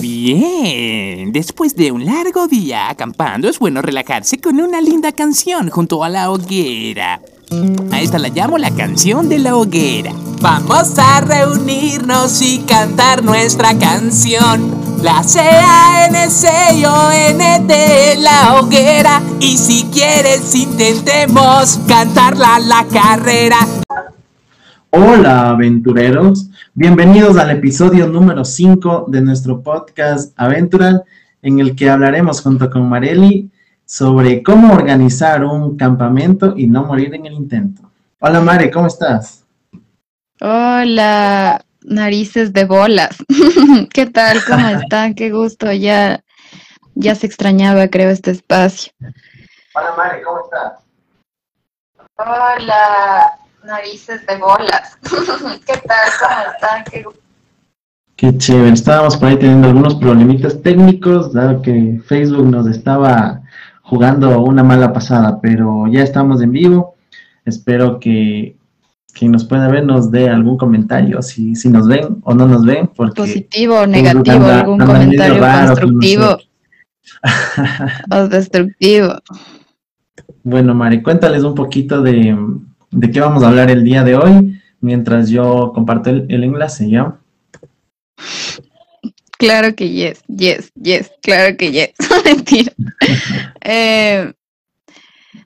Bien, después de un largo día acampando es bueno relajarse con una linda canción junto a la hoguera. A esta la llamo la canción de la hoguera. Vamos a reunirnos y cantar nuestra canción. La C-A-N-C-O-N de la hoguera. Y si quieres intentemos cantarla la carrera. Hola aventureros, bienvenidos al episodio número 5 de nuestro podcast Aventural, en el que hablaremos junto con Mareli sobre cómo organizar un campamento y no morir en el intento. Hola Mare, ¿cómo estás? Hola, narices de bolas. ¿Qué tal? ¿Cómo están? Qué gusto. Ya, ya se extrañaba, creo, este espacio. Hola Mare, ¿cómo estás? Hola, narices de bolas. ¿Qué tal? ¿Cómo están? Qué Qué chévere, estábamos por ahí teniendo algunos problemitas técnicos, dado que Facebook nos estaba jugando una mala pasada, pero ya estamos en vivo. Espero que quien nos pueda ver nos dé algún comentario, si, si nos ven o no nos ven. Porque Positivo o negativo, algún comentario constructivo o destructivo. Bueno, Mari, cuéntales un poquito de, de, qué vamos a hablar el día de hoy, mientras yo comparto el, el enlace, ¿ya? Claro que yes, yes, yes, claro que yes. Mentira. eh,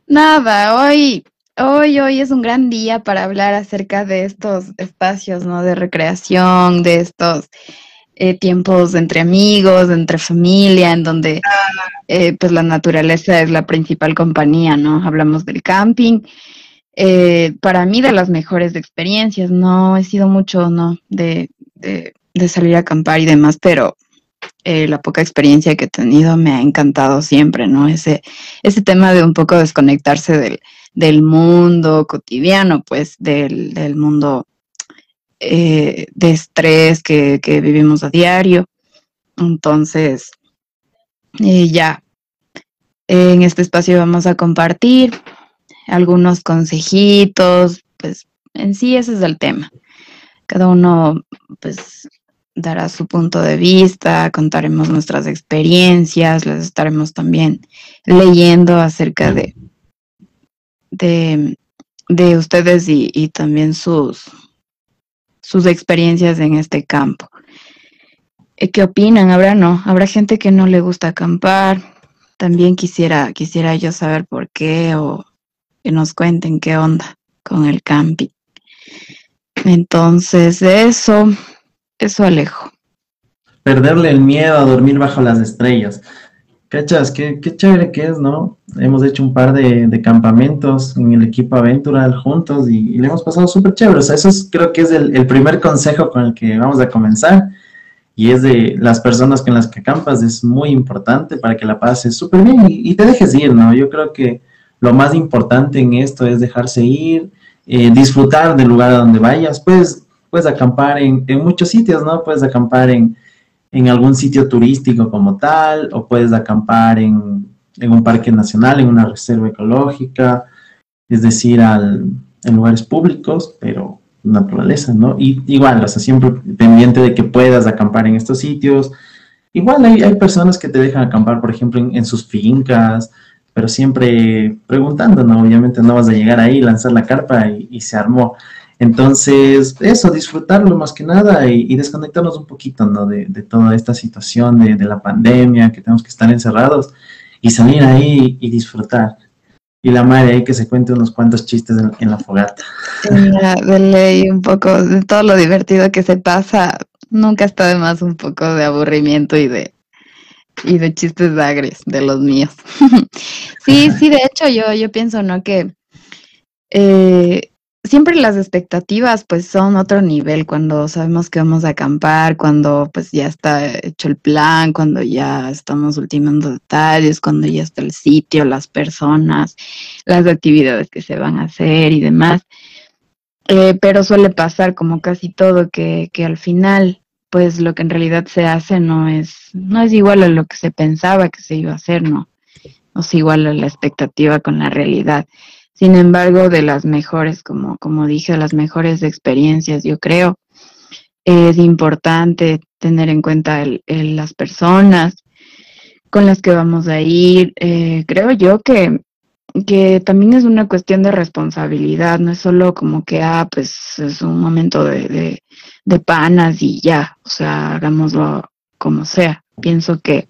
nada, hoy, hoy, hoy es un gran día para hablar acerca de estos espacios, ¿no? De recreación, de estos eh, tiempos entre amigos, entre familia, en donde eh, pues la naturaleza es la principal compañía, ¿no? Hablamos del camping. Eh, para mí de las mejores experiencias, no he sido mucho, ¿no? De, de salir a acampar y demás, pero eh, la poca experiencia que he tenido me ha encantado siempre, ¿no? Ese, ese tema de un poco desconectarse del, del mundo cotidiano, pues, del, del mundo eh, de estrés que, que, vivimos a diario. Entonces, eh, ya, en este espacio vamos a compartir algunos consejitos, pues, en sí ese es el tema. Cada uno, pues, dará su punto de vista, contaremos nuestras experiencias, les estaremos también leyendo acerca de, de, de ustedes y, y, también sus, sus experiencias en este campo. Eh, ¿Qué opinan? Habrá no, habrá gente que no le gusta acampar. También quisiera, quisiera yo saber por qué o nos cuenten qué onda con el camping. Entonces, de eso, eso alejo. Perderle el miedo a dormir bajo las estrellas. ¿Cachas? Qué, qué chévere que es, ¿no? Hemos hecho un par de, campamentos en el equipo Aventural juntos y, le hemos pasado súper chévere. O sea, eso es, creo que es el, primer consejo con el que vamos a comenzar. Y es de las personas con las que acampas, es muy importante para que la pases súper bien y, te dejes ir, ¿no? Yo creo que lo más importante en esto es dejarse ir, eh, disfrutar del lugar a donde vayas. Pues puedes acampar en, en, muchos sitios, ¿no? Puedes acampar en, en, algún sitio turístico como tal, o puedes acampar en, en, un parque nacional, en una reserva ecológica, es decir, en lugares públicos, pero naturaleza, ¿no? Y igual, o sea, siempre pendiente de que puedas acampar en estos sitios. Igual hay, hay personas que te dejan acampar, por ejemplo, en, en sus fincas, pero siempre preguntando, ¿no? Obviamente no vas a llegar ahí, lanzar la carpa y, se armó. Entonces, eso, disfrutarlo más que nada y, desconectarnos un poquito, ¿no? De, de toda esta situación de, de, la pandemia, que tenemos que estar encerrados y salir ahí y disfrutar. Y la madre ahí que se cuente unos cuantos chistes en, la fogata. De ley un poco de todo lo divertido que se pasa, nunca está de más un poco de aburrimiento y de y de chistes agres de los míos. sí, sí, de hecho yo, yo pienso, ¿no? Que eh, siempre las expectativas pues son otro nivel cuando sabemos que vamos a acampar, cuando pues ya está hecho el plan, cuando ya estamos ultimando detalles, cuando ya está el sitio, las personas, las actividades que se van a hacer y demás. Eh, pero suele pasar como casi todo que, que al final pues lo que en realidad se hace no es, no es igual a lo que se pensaba que se iba a hacer, no, no es igual a la expectativa con la realidad. Sin embargo, de las mejores, como, como dije, las mejores experiencias, yo creo, es importante tener en cuenta las personas con las que vamos a ir. Eh, creo yo que, que también es una cuestión de responsabilidad, no es solo como que, ah, pues es un momento de, panas y ya, o sea, hagámoslo como sea. Pienso que,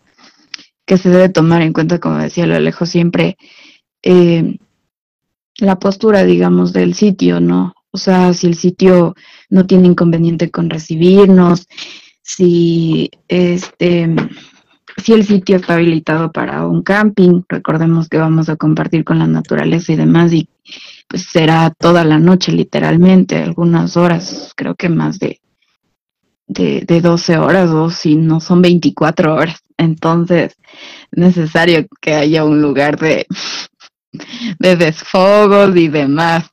que se debe tomar en cuenta, como decía lo Alejo, siempre eh, la postura, digamos, del sitio, ¿no? O sea, si el sitio no tiene inconveniente con recibirnos, si este si el sitio está habilitado para un camping, recordemos que vamos a compartir con la naturaleza y demás, y pues será toda la noche literalmente, algunas horas, creo que más de, de, de 12 horas o si no son 24 horas. Entonces, necesario que haya un lugar de, de desfogos y demás.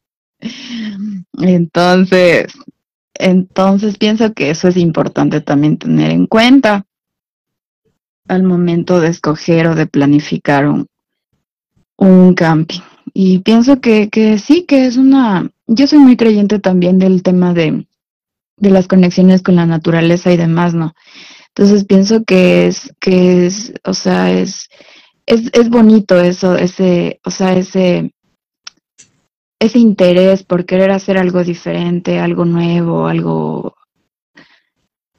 Entonces, entonces pienso que eso es importante también tener en cuenta al momento de escoger o de planificar un, un camping. Y pienso que, que sí, que es una, yo soy muy creyente también del tema de, de las conexiones con la naturaleza y demás, ¿no? Entonces pienso que es, que es, o sea, es, es, es bonito eso, ese, o sea, ese, ese interés por querer hacer algo diferente, algo nuevo, algo,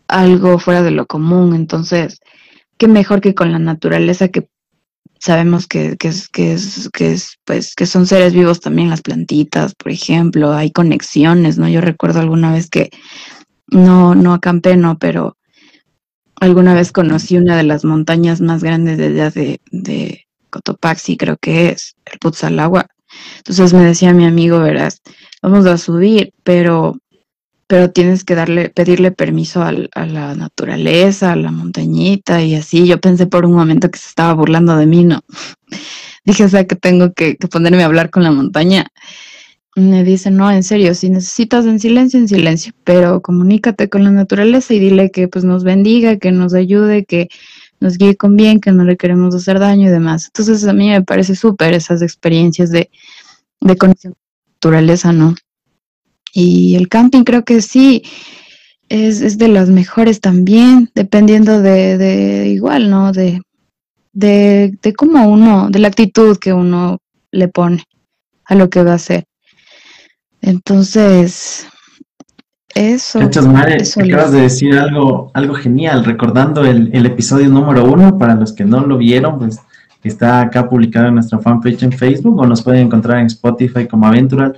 algo fuera de lo común. Entonces, qué mejor que con la naturaleza que sabemos que, que, que, que es, pues, que son seres vivos también las plantitas, por ejemplo, hay conexiones, ¿no? Yo recuerdo alguna vez que, no, no acampé, no, pero alguna vez conocí una de las montañas más grandes de allá de, de Cotopaxi, creo que es, el Putzalagua. Entonces me decía mi amigo, verás, vamos a subir, pero, pero tienes que darle, pedirle permiso al, a la naturaleza, a la montañita y así. Yo pensé por un momento que se estaba burlando de mí, ¿no? Dije, o sea, que tengo que, que ponerme a hablar con la montaña. Me dice, no, en serio, si necesitas en silencio, en silencio, pero comunícate con la naturaleza y dile que pues nos bendiga, que nos ayude, que nos guíe con bien, que no le queremos hacer daño y demás. Entonces a mí me parece súper esas experiencias de, de conexión con la naturaleza, ¿no? Y el camping creo que sí, es, es de las mejores también, dependiendo de, de igual, ¿no? De, de, de cómo uno, de la actitud que uno le pone a lo que va a hacer. Entonces, eso. Muchas madres, acabas de decir algo, algo genial, recordando el, el, episodio número uno, para los que no lo vieron, pues está acá publicado en nuestra fanpage en Facebook o nos pueden encontrar en Spotify como Aventural.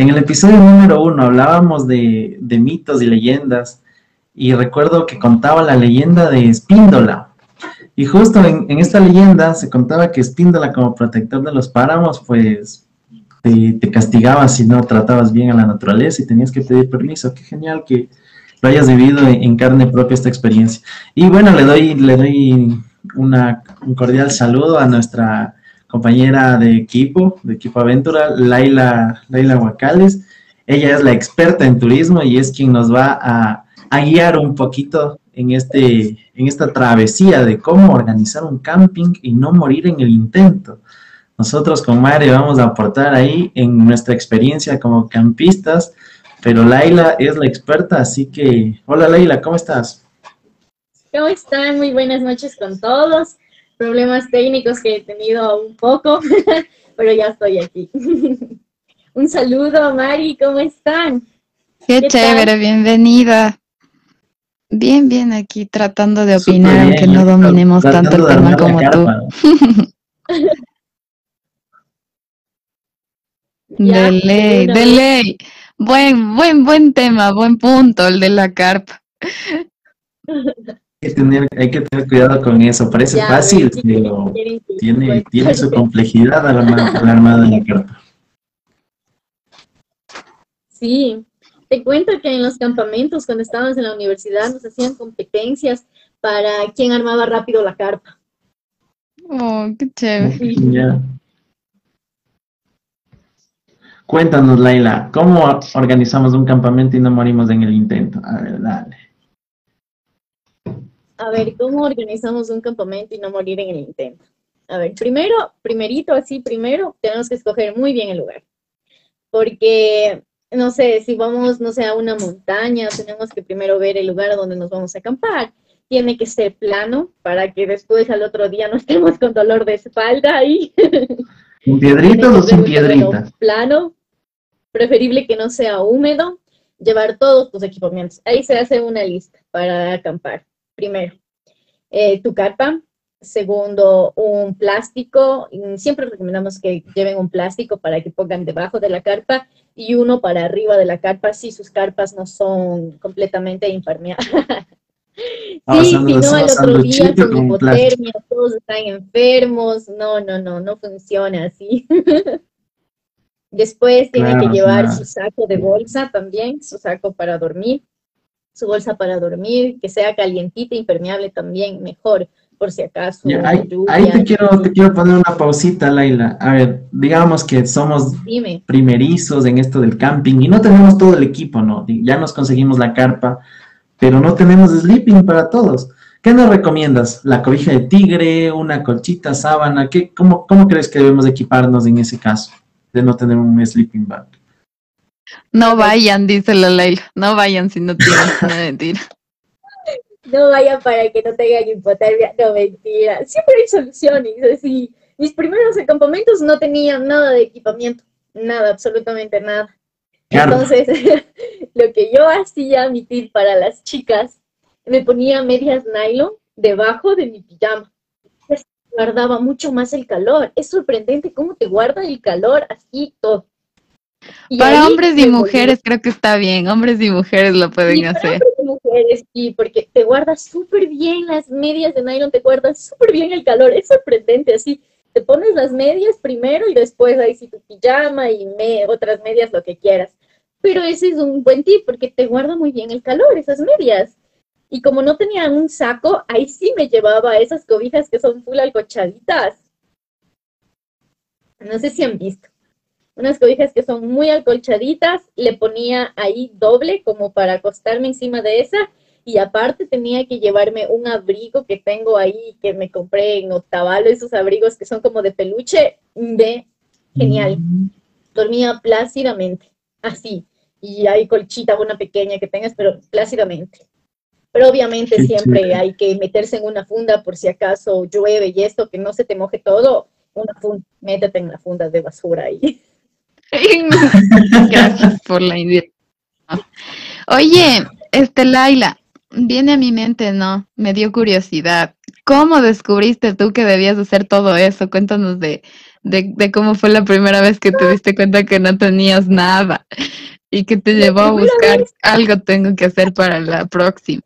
En el episodio número uno hablábamos de, mitos y leyendas y recuerdo que contaba la leyenda de Espíndola. Y justo en, esta leyenda se contaba que Espíndola como protector de los páramos, pues te, castigabas si no tratabas bien a la naturaleza y tenías que pedir permiso. Qué genial que lo hayas vivido en, carne propia esta experiencia. Y bueno, le doy, le doy una, un cordial saludo a nuestra compañera de equipo, de equipo Aventura, Laila, Laila Huacales. Ella es la experta en turismo y es quien nos va a, guiar un poquito en, este, en esta travesía de cómo organizar un camping y no morir en el intento. Nosotros con Mare vamos a aportar ahí en nuestra experiencia como campistas, pero Laila es la experta, así que hola Laila, ¿cómo estás? ¿Cómo están? Muy buenas noches con todos. Problemas técnicos que he tenido un poco, pero ya estoy aquí. un saludo, Mari, ¿cómo están? Qué, chévere, bienvenida. Bien, bien, aquí tratando de opinar, aunque no dominemos tanto el tema como tú. de ley, de ley. Buen, buen, buen tema, buen punto el de la carpa. Hay que tener, hay que tener cuidado con eso. Parece fácil, pero tiene, tiene su complejidad a la, armada de la carpa. Sí, te cuento que en los campamentos, cuando estábamos en la universidad, nos hacían competencias para quién armaba rápido la carpa. Oh, qué chévere. Cuéntanos, Laila, ¿cómo organizamos un campamento y no morimos en el intento? A ver, dale. A ver, ¿cómo organizamos un campamento y no morir en el intento? A ver, primero, primerito, así, primero, tenemos que escoger muy bien el lugar. Porque no sé, si vamos, no sé, a una montaña, tenemos que primero ver el lugar donde nos vamos a acampar. Tiene que ser plano para que después al otro día no estemos con dolor de espalda ahí. ¿Sin piedritas o sin piedritas? Plano, preferible que no sea húmedo, llevar todos tus equipamientos. Ahí se hace una lista para acampar. Primero, eh, tu carpa, Segundo, un plástico. Siempre recomendamos que lleven un plástico para que pongan debajo de la carpa y uno para arriba de la carpa si sus carpas no son completamente impermeables. sí, si no, el otro día con hipotermia, todos están enfermos. No, no, no, no funciona así. Después tiene que llevar su saco de bolsa también, su saco para dormir, su bolsa para dormir, que sea calientita, impermeable también, mejor por si acaso. ahí, te, quiero, te quiero poner una pausita, Laila. A ver, digamos que somos primerizos en esto del camping y no tenemos todo el equipo, ¿no? Ya nos conseguimos la carpa, pero no tenemos sleeping para todos. ¿Qué nos recomiendas? ¿La cobija de tigre, una colchita, sábana? ¿Qué, cómo, ¿Cómo crees que debemos equiparnos en ese caso de no tener un sleeping bag? No vayan, dice la Laila. No vayan si no tienen. una mentira no vayan para que no tengan hipotermia. No, mentira. Siempre hay soluciones. Así, mis primeros campamentos no tenían nada de equipamiento. Nada, absolutamente nada. Entonces, lo que yo hacía, mi tip para las chicas, me ponía medias nylon debajo de mi pijama. Guardaba mucho más el calor. Es sorprendente cómo te guarda el calor así todo. Para hombres y mujeres creo que está bien. Hombres y mujeres lo pueden hacer mujeres, y porque te guardas súper bien las medias de nylon, te guardas súper bien el calor, es sorprendente, así, te pones las medias primero y después ahí sí tu pijama y me, otras medias, lo que quieras. Pero ese es un buen tip porque te guarda muy bien el calor, esas medias. Y como no tenía un saco, ahí sí me llevaba esas cobijas que son full alcochaditas. No sé si han visto unas cobijas que son muy acolchaditas, le ponía ahí doble como para acostarme encima de esa y aparte tenía que llevarme un abrigo que tengo ahí que me compré en Otavalo, esos abrigos que son como de peluche, de genial. Mm. Dormía plácidamente, así. Y hay colchita, una pequeña que tengas, pero plácidamente. Pero obviamente siempre hay que meterse en una funda por si acaso llueve y esto, que no se te moje todo, una funda, métete en la funda de basura ahí. Gracias por la invitación. Oye, este Laila, viene a mi mente, ¿no? Me dio curiosidad. ¿Cómo descubriste tú que debías hacer todo eso? Cuéntanos de, de, cómo fue la primera vez que te diste cuenta que no tenías nada y que te llevó a buscar algo tengo que hacer para la próxima.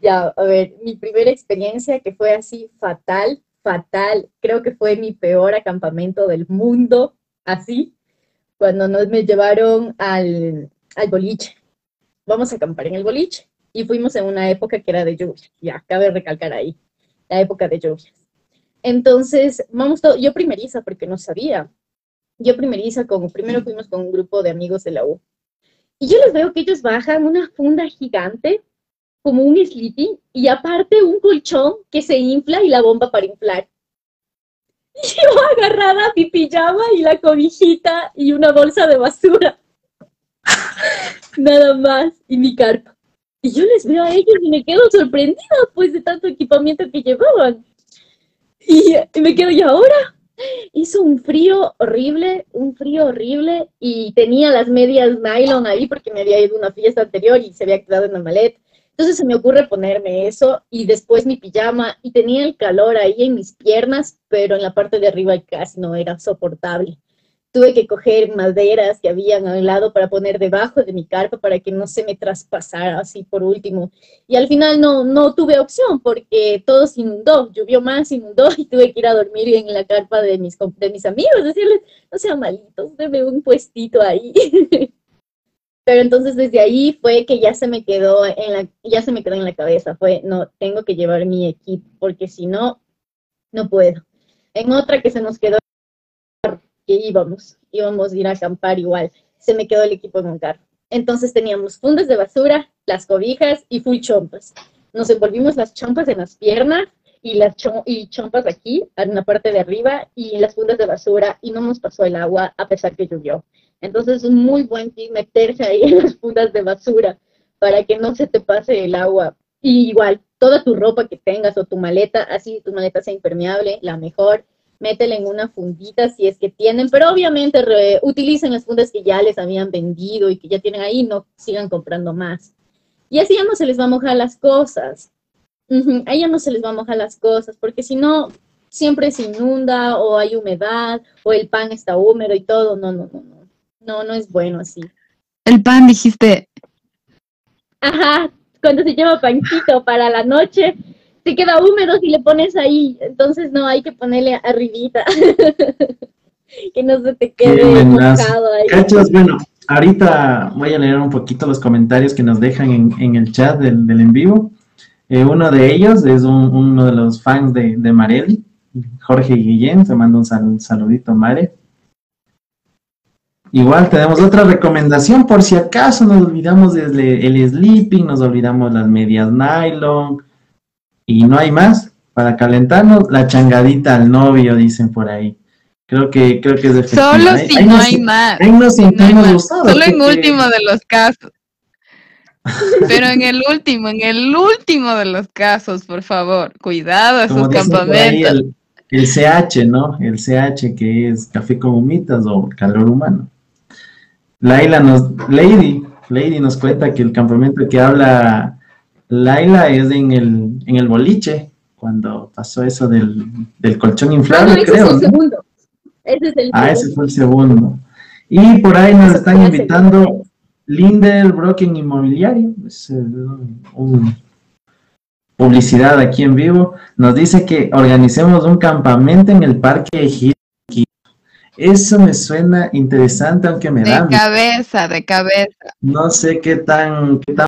Ya, a ver, mi primera experiencia que fue así fatal, fatal, creo que fue mi peor acampamento del mundo así cuando nos me llevaron al, al boliche. Vamos a acampar en el boliche. Y fuimos en una época que era de lluvia. Ya, cabe recalcar ahí, la época de lluvias. Entonces, vamos todo, yo primeriza porque no sabía. Yo primeriza, con, primero fuimos con un grupo de amigos de la U. Y yo les veo que ellos bajan una funda gigante, como un sleeping, y aparte un colchón que se infla y la bomba para inflar. yo agarrada mi pijama y la cobijita y una bolsa de basura. Nada más. Y mi carpa. Y yo les veo a ellos y me quedo sorprendida, pues, de tanto equipamiento que llevaban. Y, me quedo, ¿y ahora? Hizo un frío horrible, un frío horrible, y tenía las medias nylon ahí porque me había ido a una fiesta anterior y se había quedado en la maleta. Entonces se me ocurre ponerme eso y después mi pijama y tenía el calor ahí en mis piernas, pero en la parte de arriba casi no era soportable. Tuve que coger maderas que habían al lado para poner debajo de mi carpa para que no se me traspasara así por último. Y al final no, no tuve opción porque todo se inundó, llovió más, inundó y tuve que ir a dormir en la carpa de mis, de mis amigos, decirles, no sean malitos, denme un puestito ahí. Pero entonces desde ahí fue que ya se me quedó en la, ya se me quedó en la cabeza, fue, no, tengo que llevar mi equipo, porque si no, no puedo. En otra que se nos quedó, que íbamos, íbamos a ir a acampar igual, se me quedó el equipo en un carro. Entonces teníamos fundas de basura, las cobijas y full chompas. Nos envolvimos las chompas en las piernas y las y chompas aquí, en la parte de arriba, y las fundas de basura, y no nos pasó el agua a pesar que llovió. Entonces es un muy buen tip meterse ahí en las fundas de basura para que no se te pase el agua. Y igual, toda tu ropa que tengas o tu maleta, así tu maleta sea impermeable, la mejor, métela en una fundita si es que tienen, pero obviamente utilicen las fundas que ya les habían vendido y que ya tienen ahí, no sigan comprando más. Y así ya no se les va a mojar las cosas. Ahí ya no se les va a mojar las cosas, porque si no, siempre se inunda o hay humedad o el pan está húmedo y todo. No, no, no, no. No, no es bueno así. El pan, dijiste. Ajá, cuando se lleva pancito para la noche, se queda húmedo si le pones ahí. Entonces no, hay que ponerle arribita. que no se te quede mojado ahí. Cachas, bueno, ahorita voy a leer un poquito los comentarios que nos dejan en, el chat del, en vivo. Eh, uno de ellos es uno de los fans de, de Marelli, Jorge Guillén, se manda un saludito, Mare. Igual tenemos otra recomendación, por si acaso nos olvidamos del el sleeping, nos olvidamos las medias nylon y no hay más para calentarnos, la changadita al novio, dicen por ahí. Creo que, creo que es de Solo si no hay más. Ahí nos sentimos Solo en último de los casos. Pero en el último, en el último de los casos, por favor, cuidado a esos campamentos. El, CH, ¿no? El CH que es café con humitas o calor humano. Laila nos, Lady, Lady nos cuenta que el campamento que habla Laila es en el, en el boliche, cuando pasó eso del, del colchón inflable, creo. Ese es el ah, ese fue el segundo. Y por ahí nos están invitando Linder Broken Inmobiliario, es eh, un, publicidad aquí en vivo, nos dice que organicemos un campamento en el Parque Egipto. Eso me suena interesante, aunque me da... De cabeza, de cabeza. No sé qué tan... Qué tan...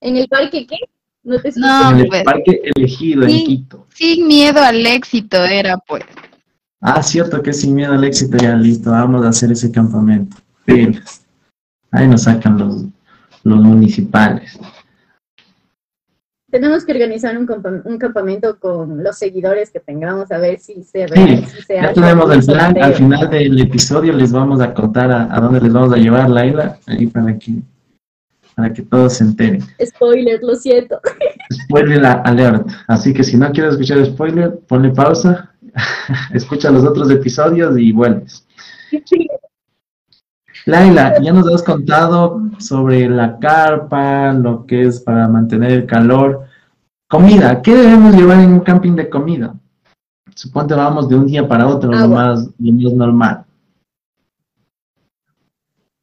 ¿En el parque qué? No, te en el pues, parque elegido en Quito. Sin miedo al éxito era pues. Ah, cierto que sin miedo al éxito ya listo, vamos a hacer ese campamento. Ahí nos sacan los, los municipales. Tenemos que organizar un, campamento con los seguidores que tengamos a ver si se sí, ya tenemos el plan. Al final del episodio les vamos a contar a, dónde les vamos a llevar, Laila, ahí para que, para que todos se enteren. Spoiler, lo siento. Spoiler alert. Así que si no quieres escuchar spoiler, ponle pausa escucha los otros episodios y vuelves. Laila, ya nos has contado sobre la carpa, lo que es para mantener el calor. Comida, ¿qué debemos llevar en un camping de comida? Suponte vamos de un día para otro, lo más, normal.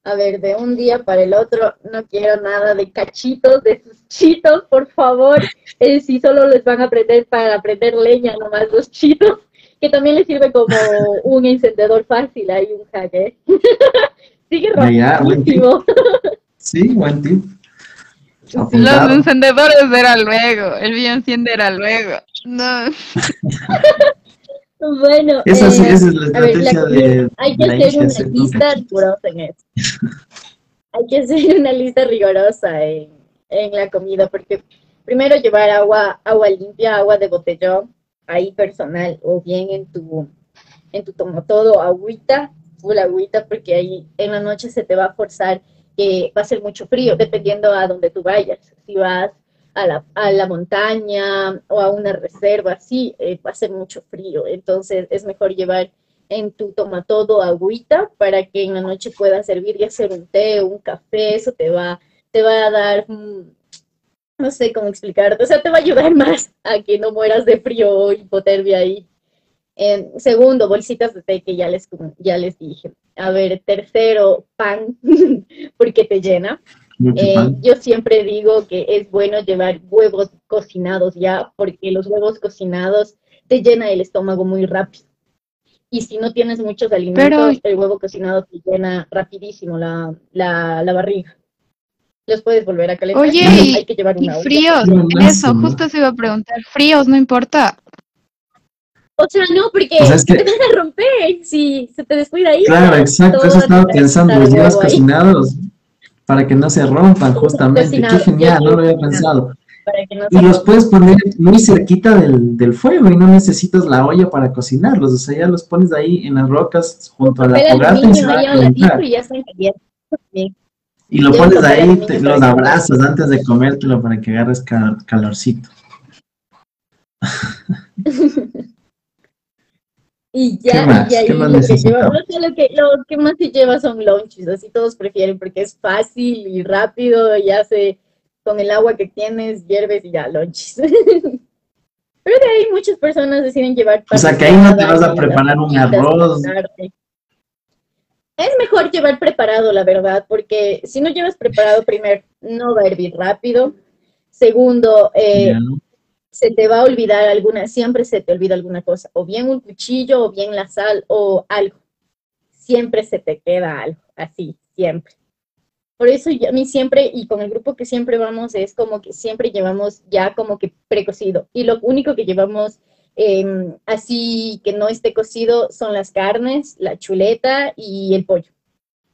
A ver, de un día para el otro, no quiero nada de cachitos, de sus chitos, por favor. Eh, si solo les van a aprender para aprender leña, nomás los chitos que también le sirve como un encendedor fácil, hay un hack, ¿eh? Sigue rapidísimo. sí, buen tip. Los encendedores era luego, el enciende era luego. No. bueno, esa, sí, esa es la estrategia de. Hay que hacer una lista rigurosa en eso. hay que hacer una lista rigurosa en, en la comida, porque primero llevar agua, agua limpia, agua de botellón, ahí personal o bien en tu, en tu tomo todo agüita, full agüita, porque ahí en la noche se te va a forzar que va a ser mucho frío, dependiendo a donde tú vayas. Si vas a la, a la montaña o a una reserva, sí, eh, va a ser mucho frío. Entonces es mejor llevar en tu toma todo agüita para que en la noche puedas servir y hacer un té un café, eso te va, te va a dar no sé cómo explicarte, o sea, te va a ayudar más a que no mueras de frío o hipotermia ahí. segundo, bolsitas de té que ya les, ya les dije. A ver, tercero, pan, porque te llena. Eh, yo siempre digo que es bueno llevar huevos cocinados ya, porque los huevos cocinados te llena el estómago muy rápido. Y si no tienes muchos alimentos, el huevo cocinado te llena rapidísimo la, la, la barriga los puedes volver a calentar. Oye, hay que llevar una y fríos, eso, justo se iba a preguntar, fríos, no importa. O sea, no, porque te van a romper si se te descuida ahí. Claro, exacto, eso estaba pensando, los llevas cocinados para que no se rompan, justamente. Qué genial, no lo había pensado. para que no Y los puedes poner muy cerquita del, del fuego y no necesitas la olla para cocinarlos. O sea, ya los pones ahí en las rocas junto a la fogata y se a calentar. y ya están calientes. Y lo pones ahí, te- los abrazas antes de comértelo para que agarres cal- calorcito. Y ya, y ahí ¿Qué más lo que, lleva, o sea, lo, que, lo que más se lleva son lunches, así todos prefieren porque es fácil y rápido, y hace con el agua que tienes, hierves y ya, lunches. Pero de ahí muchas personas deciden llevar O sea, que ahí no te vas a preparar un arroz. Es mejor llevar preparado, la verdad, porque si no llevas preparado, primero, no va a hervir rápido. Segundo, eh. Se te va a olvidar alguna, siempre se te olvida alguna cosa, o bien un cuchillo, o bien la sal, o algo. Siempre se te queda algo, así, siempre. Por eso yo- a mí siempre, y con el grupo que siempre vamos, es como que siempre llevamos ya como que precocido. Y lo único que llevamos em, así que no esté cocido son las carnes, la chuleta y el pollo,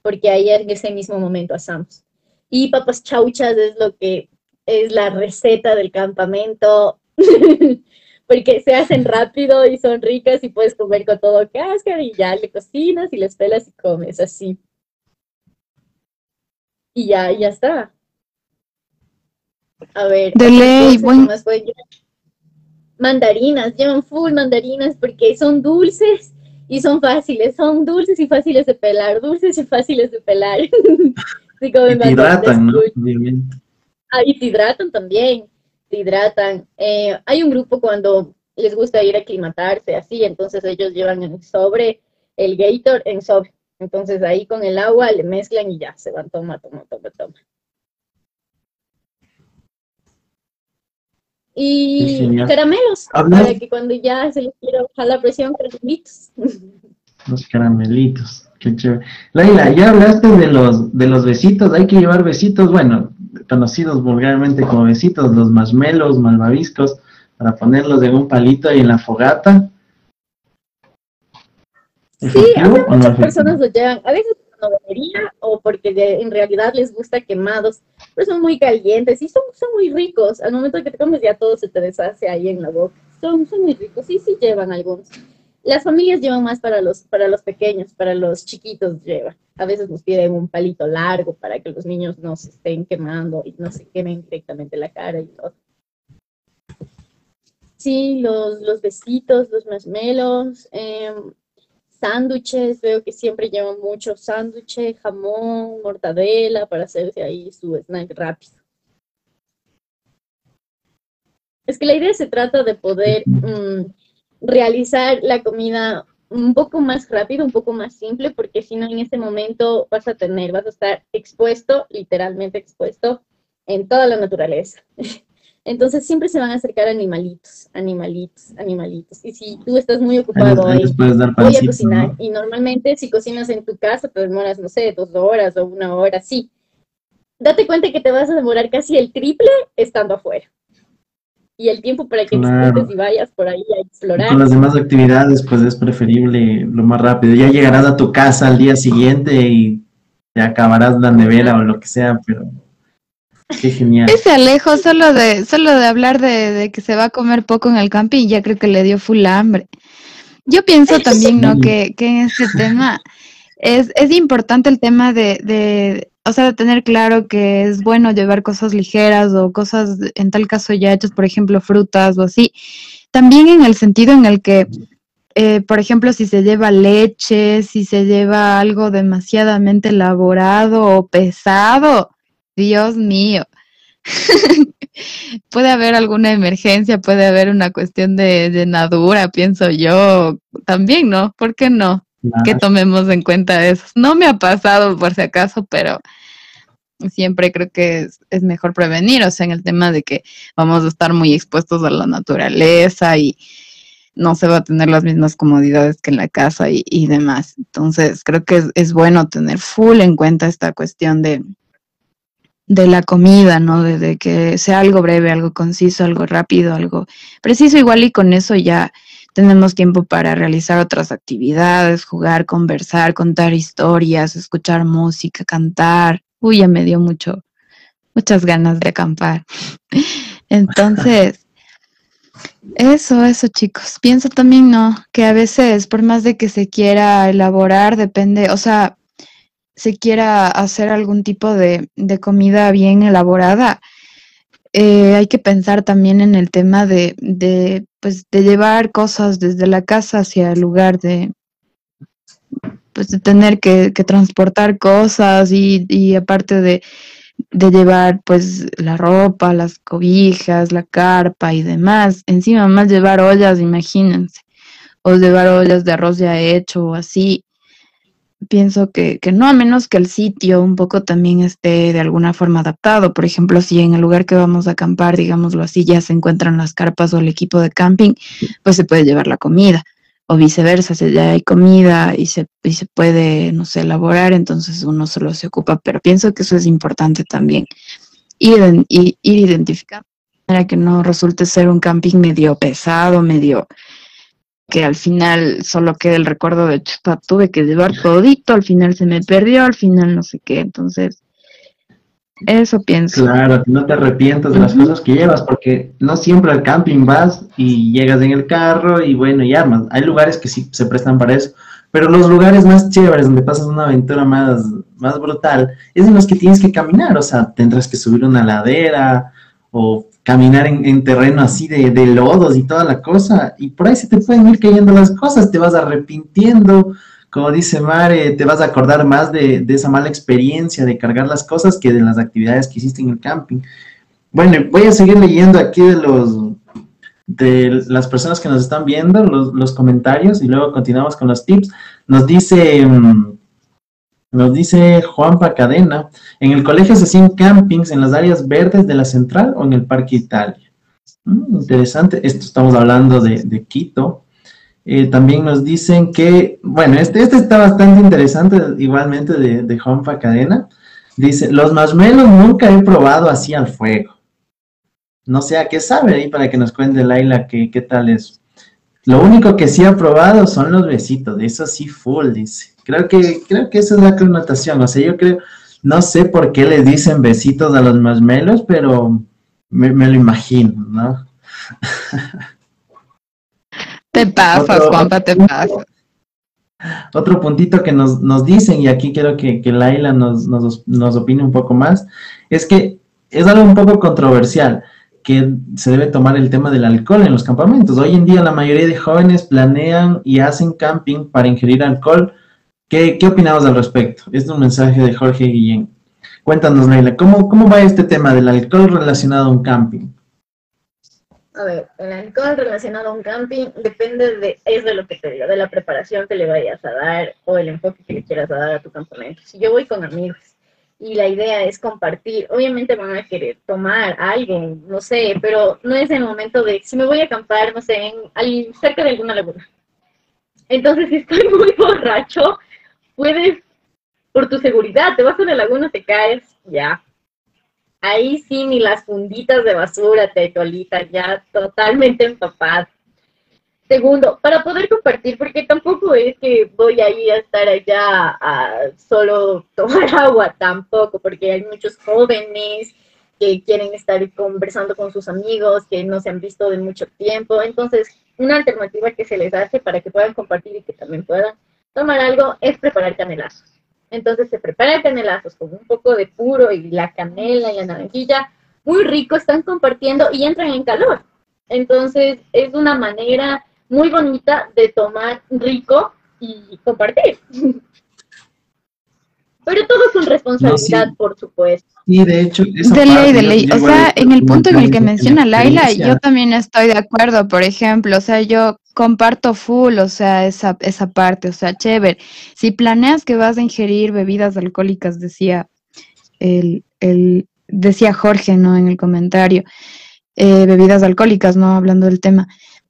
porque ahí en ese mismo momento asamos. Y papas chauchas es lo que es la receta del campamento, porque se hacen rápido y son ricas y puedes comer con todo cáscara y ya le cocinas y les pelas y comes así. Y ya, ya está. A ver. De ley, cosas que buen- más pueden llevar. Mandarinas, llevan full mandarinas porque son dulces y son fáciles, son dulces y fáciles de pelar, dulces y fáciles de pelar. Sí, Y te hidratan, ¿no? Obviamente. Ah, y te hidratan también, te hidratan. Eh, hay un grupo cuando les gusta ir a aclimatarse así, entonces ellos llevan en sobre el Gator en sobre. Entonces ahí con el agua le mezclan y ya se van, toma, toma, toma, toma. Y caramelos, Hablas- para que cuando ya se les quiera bajar la presión, caramelitos. Los caramelitos. Qué chévere. Laila, ya hablaste de los, de los besitos. Hay que llevar besitos, bueno, conocidos vulgarmente como besitos, los marshmallows, malvaviscos, para ponerlos en un palito ahí en la fogata. Sí, ¿Efectivo a no muchas personas lo llevan, a veces por novenería o porque de- en realidad les gusta quemados, pero son muy calientes y son, son muy ricos. Al momento que te comes ya todo se te deshace ahí en la boca. Son, son muy ricos, sí, sí llevan algunos. Las familias llevan más para los, para los pequeños, para los chiquitos llevan. A veces nos piden un palito largo para que los niños no se estén quemando y no se quemen directamente la cara y todo. Sí, los, los besitos, los marshmallows, em, sándwiches, veo que siempre llevan mucho sándwiches, jamón, mortadela para hacerse ahí su snack rápido. Es que la idea se trata de poder mm, realizar la comida un poco más rápido, un poco más simple, porque si no en ese momento vas a tener, vas a estar expuesto, literalmente expuesto, en toda la naturaleza. Entonces siempre se van a acercar animalitos, animalitos, animalitos. Y si tú estás muy ocupado ahí voy a cocinar. ¿no? Y normalmente si cocinas en tu casa te demoras, no sé, dos horas o una hora, sí. Date cuenta que te vas a demorar casi el triple estando afuera. Y el tiempo para que Claro. y vayas por ahí a Y explorar. con las demás actividades, pues es preferible lo más rápido. Ya llegarás a tu casa al día siguiente y te acabarás la nevera o lo que sea, pero qué genial. Ese Alejo, solo de, solo de hablar de, de que se va a comer poco en el camping, ya creo que le dio full hambre. Yo pienso también, ¿no? Que, que en este tema es, es importante el tema de, de, o sea, tener claro que es bueno llevar cosas ligeras o cosas, en tal caso ya hechas, por ejemplo, frutas o así. También en el sentido en el que, eh, por ejemplo, si se lleva leche, si se lleva algo demasiadamente elaborado o pesado, Dios mío. puede haber alguna emergencia, puede haber una cuestión de llenadura, pienso yo. También, ¿no? ¿Por qué no? Que tomemos en cuenta eso. No me ha pasado por si acaso, pero siempre creo que es, es mejor prevenir, o sea, en el tema de que vamos a estar muy expuestos a la naturaleza y no se va a tener las mismas comodidades que en la casa y, y demás. Entonces, creo que es, es bueno tener full en cuenta esta cuestión de, de la comida, ¿no? De, de que sea algo breve, algo conciso, algo rápido, algo preciso, igual y con eso ya tenemos tiempo para realizar otras actividades, jugar, conversar, contar historias, escuchar música, cantar. Uy, ya me dio mucho, muchas ganas de acampar. Entonces, eso, eso chicos. Pienso también, ¿no? Que a veces, por más de que se quiera elaborar, depende, o sea, se quiera hacer algún tipo de, de comida bien elaborada, eh, hay que pensar también en el tema de, de, pues, de llevar cosas desde la casa hacia el lugar de, pues, de tener que, que transportar cosas y, y aparte de, de llevar pues la ropa, las cobijas, la carpa y demás. Encima más llevar ollas, imagínense. O llevar ollas de arroz ya hecho o así. Pienso que, que no, a menos que el sitio un poco también esté de alguna forma adaptado. Por ejemplo, si en el lugar que vamos a acampar, digámoslo así, ya se encuentran las carpas o el equipo de camping, pues se puede llevar la comida o viceversa, si ya hay comida y se, y se puede, no sé, elaborar, entonces uno solo se ocupa, pero pienso que eso es importante también, ir, ir, ir identificando para que no resulte ser un camping medio pesado, medio que al final solo quede el recuerdo de chuta, tuve que llevar todito, al final se me perdió, al final no sé qué, entonces eso pienso. Claro, no te arrepientas de las cosas que llevas, porque no siempre al camping vas y llegas en el carro y bueno, y armas. Hay lugares que sí se prestan para eso, pero los lugares más chéveres donde pasas una aventura más, más brutal es en los que tienes que caminar, o sea, tendrás que subir una ladera o caminar en, terreno así de, lodos y toda la cosa, y por ahí se te pueden ir cayendo las cosas, te vas arrepintiendo como dice Mare, te vas a acordar más de, esa mala experiencia de cargar las cosas que de las actividades que hiciste en el camping. Bueno, voy a seguir leyendo aquí de los de las personas que nos están viendo, los, comentarios, y luego continuamos con los tips. Nos dice, mm, nos dice Juanpa Cadena, en el colegio se hacían campings en las áreas verdes de la central o en el Parque Italia. Mm, interesante, esto estamos hablando de, de Quito. Eh, también nos dicen que, bueno, este, este está bastante interesante, igualmente de, de Juanpa Cadena. Dice, los marshmallows nunca he probado así al fuego. No sé a qué sabe ahí para que nos cuente Laila qué, qué tal es. Lo único que sí ha probado son los besitos, eso sí full, dice. Creo que, creo que esa es la connotación, o sea, yo creo, no sé por qué le dicen besitos a los marshmallows, pero me, me lo imagino, ¿no? Te pasas, Juanpa, te pasas. Otro puntito que nos, nos dicen, y aquí quiero que, que Laila nos, nos, nos opine un poco más, es que es algo un poco controversial que se debe tomar el tema del alcohol en los campamentos. Hoy en día la mayoría de jóvenes planean y hacen camping para ingerir alcohol. ¿Qué, qué opinamos al respecto? Este es un mensaje de Jorge Guillén. Cuéntanos, Laila, ¿cómo, ¿cómo va este tema del alcohol relacionado a un camping? a ver, el alcohol relacionado a un camping depende de, es de lo que te digo, de la preparación que le vayas a dar o el enfoque que le quieras dar a tu campamento. Si yo voy con amigos y la idea es compartir, obviamente van a querer tomar algo, no sé, pero no es el momento de, si me voy a acampar, no sé, en, cerca de alguna laguna. Entonces, si estoy muy borracho, puedes, por tu seguridad, te vas a la laguna, te caes, ya, ahí sí ni las funditas de basura te tolitas, ya totalmente empapado. Segundo, para poder compartir, porque tampoco es que voy ahí a estar allá a solo tomar agua, tampoco, porque hay muchos jóvenes que quieren estar conversando con sus amigos, que no se han visto de mucho tiempo. Entonces, una alternativa que se les hace para que puedan compartir y que también puedan tomar algo es preparar canelazos. Entonces se preparan canelazos con un poco de puro y la canela y la naranjilla, muy rico, están compartiendo y entran en calor. Entonces es una manera muy bonita de tomar rico y compartir. Pero todo es una responsabilidad, por supuesto. Y de hecho, de ley, de ley. O sea, en el punto en el que menciona Laila, yo también estoy de acuerdo, por ejemplo, o sea, yo comparto full, o sea, esa, esa parte, o sea, chévere. Si planeas que vas a ingerir bebidas alcohólicas, decía el, el decía Jorge, ¿no? En el comentario, eh, bebidas alcohólicas, ¿no? Hablando del tema.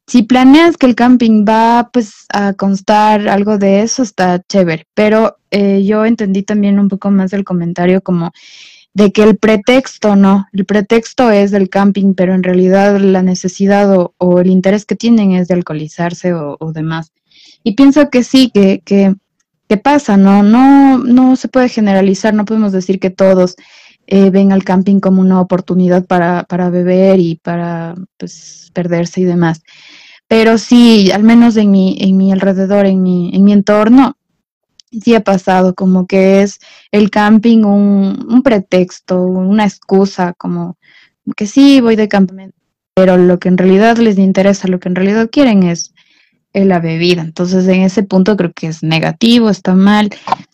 Si planeas que el camping va, pues, a constar algo de eso, está chévere. Pero eh, yo entendí también un poco más del comentario como de que el pretexto, ¿no? El pretexto es del camping, pero en realidad la necesidad o, el interés que tienen es de alcoholizarse o, demás. Y pienso que sí, que, que, pasa, ¿no? ¿no? No se puede generalizar, no podemos decir que todos eh, ven al camping como una oportunidad para, para beber y para pues, perderse y demás. Pero sí, al menos en mi, en mi alrededor, en mi, en mi entorno, sí ha pasado, como que es el camping un, un pretexto, una excusa, como que sí, voy de campamento, pero lo que en realidad les interesa, lo que en realidad quieren es la bebida. Entonces, en ese punto creo que es negativo, está mal,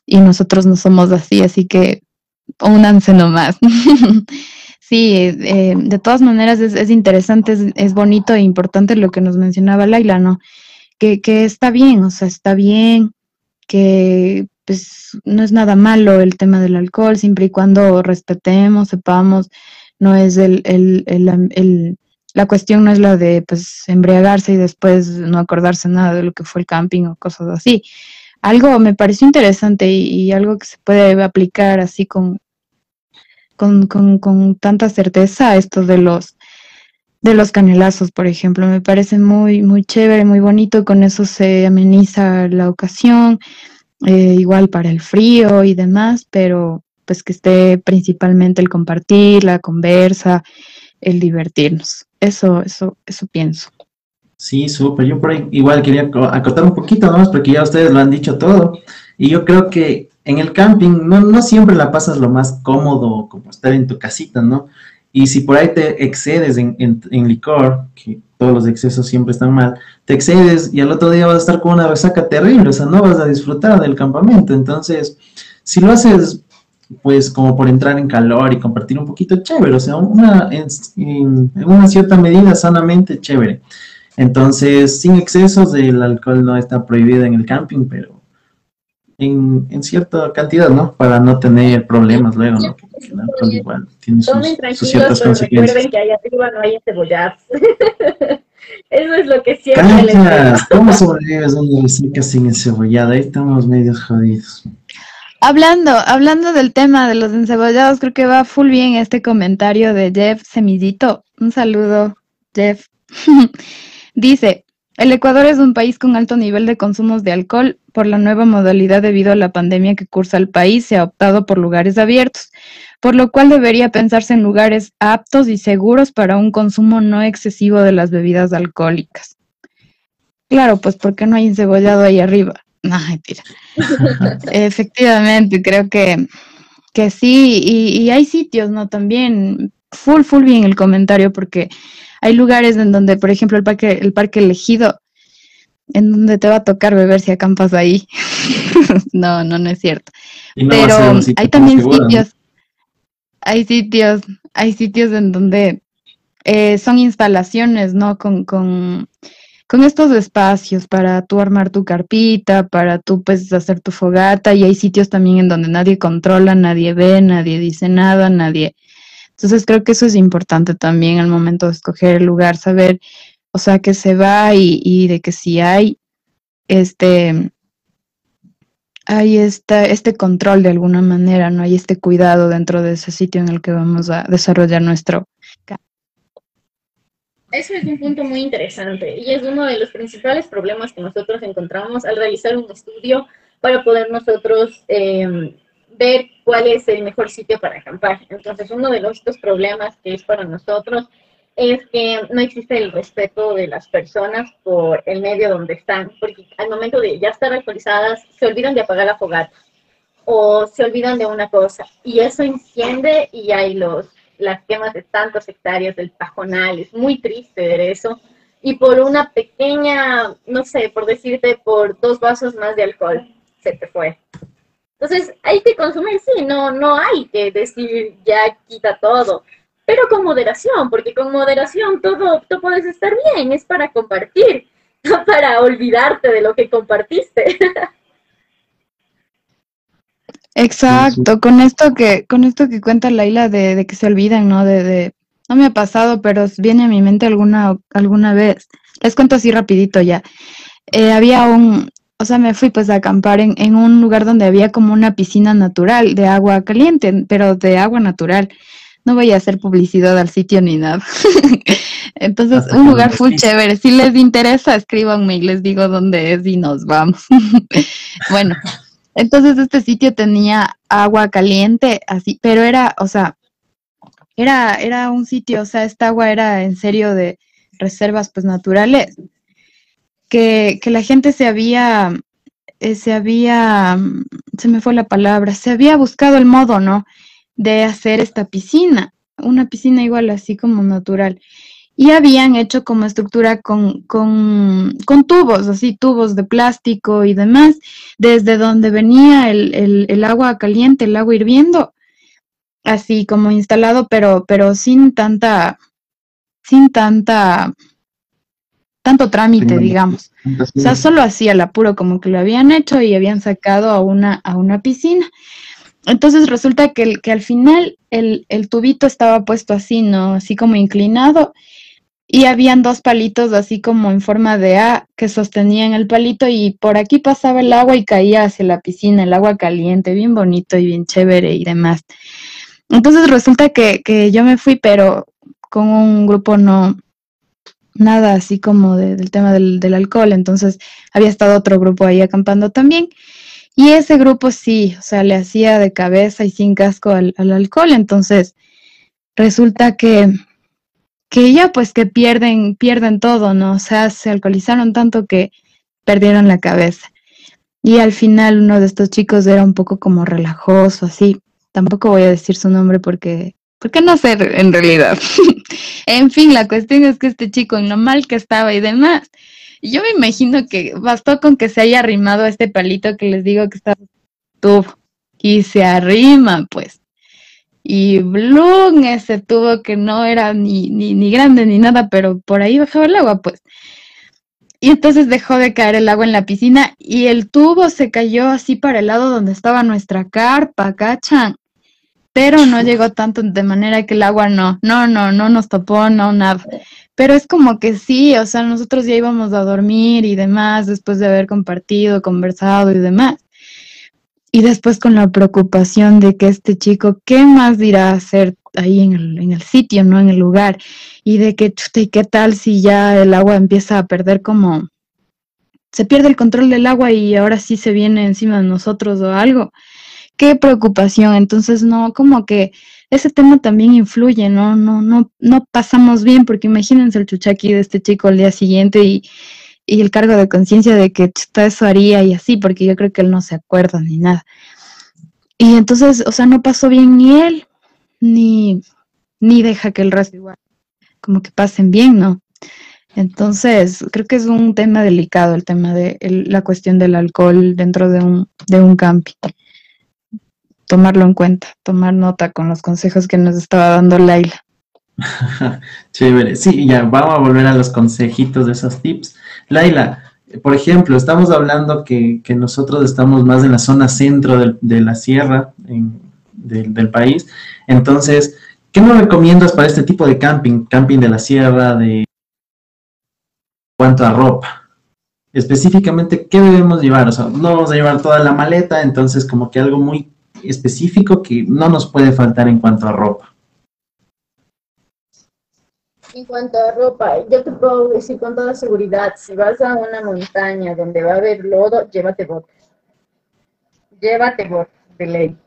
y nosotros no somos así, así que únanse nomás. sí, eh, de todas maneras es, interesante, es, bonito e importante lo que nos mencionaba Laila, ¿no? Que, que está bien, o sea, está bien, que pues no es nada malo el tema del alcohol, siempre y cuando respetemos, sepamos, no es el, el, el, la cuestión no es la de pues embriagarse y después no acordarse nada de lo que fue el camping o cosas así. Algo me pareció interesante y, algo que se puede aplicar así con, con, con, con, tanta certeza esto de los de los canelazos, por ejemplo, me parece muy muy chévere, muy bonito, con eso se ameniza la ocasión, eh, igual para el frío y demás, pero pues que esté principalmente el compartir, la conversa, el divertirnos. Eso, eso, eso pienso. Sí, súper. Yo por ahí igual quería acotar un poquito más porque ya ustedes lo han dicho todo. Y yo creo que en el camping no, no siempre la pasas lo más cómodo como estar en tu casita, ¿no? Y si por ahí te excedes en, en, licor, que todos los excesos siempre están mal, te excedes y al otro día vas a estar con una resaca terrible, o sea, no vas a disfrutar del campamento. Entonces, si lo haces pues como por entrar en calor y compartir un poquito chévere, o sea, una, en, una cierta medida sanamente chévere. Entonces, sin excesos, el alcohol no está prohibido en el camping, pero en, en cierta cantidad, ¿no? Para no tener problemas luego, ¿no? Igual tiene sus, sus ciertas consecuencias. Recuerden que allá arriba no hay cebollas. Eso es lo que siempre les ¿Cómo sobrevives una reseca sin encebollado? Ahí estamos medios jodidos. Hablando, hablando del tema de los encebollados, creo que va full bien este comentario de Jeff Semidito. Un saludo, Jeff. Dice, el Ecuador es un país con alto nivel de consumos de alcohol. Por la nueva modalidad debido a la pandemia que cursa el país, se ha optado por lugares abiertos, por lo cual debería pensarse en lugares aptos y seguros para un consumo no excesivo de las bebidas alcohólicas. Claro, pues porque no hay encebollado ahí arriba. No, mentira. Efectivamente, creo que, que sí, y, hay sitios, ¿no? También, full, full bien el comentario, porque hay lugares en donde, por ejemplo, el parque, el parque elegido, en donde te va a tocar beber si acampas ahí. no, no, no es cierto. Pero hay también sitios, hay sitios, hay sitios en donde eh, son instalaciones, ¿no? Con, con con estos espacios para tú armar tu carpita, para tú pues hacer tu fogata y hay sitios también en donde nadie controla, nadie ve, nadie dice nada, nadie. Entonces creo que eso es importante también al momento de escoger el lugar, saber, o sea, que se va y, y de que si hay este hay esta, este control de alguna manera, no hay este cuidado dentro de ese sitio en el que vamos a desarrollar nuestro eso es un punto muy interesante y es uno de los principales problemas que nosotros encontramos al realizar un estudio para poder nosotros eh, ver cuál es el mejor sitio para acampar. Entonces, uno de los problemas que es para nosotros es que no existe el respeto de las personas por el medio donde están, porque al momento de ya estar alcoholizadas se olvidan de apagar la fogata o se olvidan de una cosa y eso enciende y hay los las quemas de tantos hectáreas del pajonal, es muy triste ver eso. Y por una pequeña, no sé, por decirte, por dos vasos más de alcohol, se te fue. Entonces, hay que consumir, sí, no, no hay que decir ya quita todo, pero con moderación, porque con moderación todo, tú puedes estar bien, es para compartir, no para olvidarte de lo que compartiste. Exacto, con esto que, con esto que cuenta Laila de, de que se olvidan, ¿no? De, de, no me ha pasado, pero viene a mi mente alguna, alguna vez. Les cuento así rapidito ya. Eh, había un, o sea, me fui pues a acampar en, en un lugar donde había como una piscina natural de agua caliente, pero de agua natural. No voy a hacer publicidad al sitio ni nada. Entonces, un lugar full chévere. Si les interesa, escríbanme y les digo dónde es y nos vamos. bueno, entonces este sitio tenía agua caliente, así, pero era, o sea, era, era un sitio, o sea, esta agua era en serio de reservas pues naturales, que, que la gente se había, eh, se había, se me fue la palabra, se había buscado el modo, ¿no? De hacer esta piscina, una piscina igual así como natural. Y habían hecho como estructura con, con, con tubos, así tubos de plástico y demás, desde donde venía el, el, el agua caliente, el agua hirviendo, así como instalado, pero, pero sin tanta, sin tanta, tanto trámite, digamos. O sea, solo hacía el apuro como que lo habían hecho y habían sacado a una, a una piscina. Entonces resulta que, que al final el, el, tubito estaba puesto así, ¿no? Así como inclinado. Y habían dos palitos así como en forma de A que sostenían el palito y por aquí pasaba el agua y caía hacia la piscina, el agua caliente, bien bonito y bien chévere y demás. Entonces resulta que, que yo me fui, pero con un grupo no, nada así como de, del tema del, del, alcohol, entonces había estado otro grupo ahí acampando también. Y ese grupo sí, o sea, le hacía de cabeza y sin casco al, al alcohol, entonces resulta que, que ya pues que pierden, pierden todo, ¿no? O sea, se alcoholizaron tanto que perdieron la cabeza. Y al final uno de estos chicos era un poco como relajoso, así, Tampoco voy a decir su nombre porque, porque no sé en realidad. en fin, la cuestión es que este chico, en lo mal que estaba y demás, yo me imagino que bastó con que se haya arrimado a este palito que les digo que está tubo y se arrima, pues. Y Bloom, ese tubo que no era ni, ni, ni grande ni nada, pero por ahí bajaba el agua, pues. Y entonces dejó de caer el agua en la piscina y el tubo se cayó así para el lado donde estaba nuestra carpa, ¿cachan? pero no llegó tanto de manera que el agua no, no, no, no nos topó, no, nada. Pero es como que sí, o sea, nosotros ya íbamos a dormir y demás después de haber compartido, conversado y demás. Y después con la preocupación de que este chico, ¿qué más dirá hacer ahí en el, en el sitio, no en el lugar? Y de que, ¿y qué tal si ya el agua empieza a perder como, se pierde el control del agua y ahora sí se viene encima de nosotros o algo? qué preocupación. Entonces, no, como que ese tema también influye, ¿no? No, no, no pasamos bien, porque imagínense el chuchaqui de este chico al día siguiente y, y el cargo de conciencia de que chuta, eso haría y así, porque yo creo que él no se acuerda ni nada. Y entonces, o sea, no pasó bien ni él, ni, ni deja que el resto igual, como que pasen bien, ¿no? Entonces, creo que es un tema delicado el tema de el, la cuestión del alcohol dentro de un, de un camping tomarlo en cuenta, tomar nota con los consejos que nos estaba dando Laila. Chévere, sí, ya vamos a volver a los consejitos de esos tips. Laila, por ejemplo, estamos hablando que, que nosotros estamos más en la zona centro del, de la sierra en, del, del país, entonces, ¿qué nos recomiendas para este tipo de camping? Camping de la sierra, de cuanto a ropa. Específicamente, ¿qué debemos llevar? O sea, no vamos a llevar toda la maleta, entonces como que algo muy específico que no nos puede faltar en cuanto a ropa? En cuanto a ropa, yo te puedo decir con toda seguridad, si vas a una montaña donde va a haber lodo, llévate botas. Llévate botas, de ley.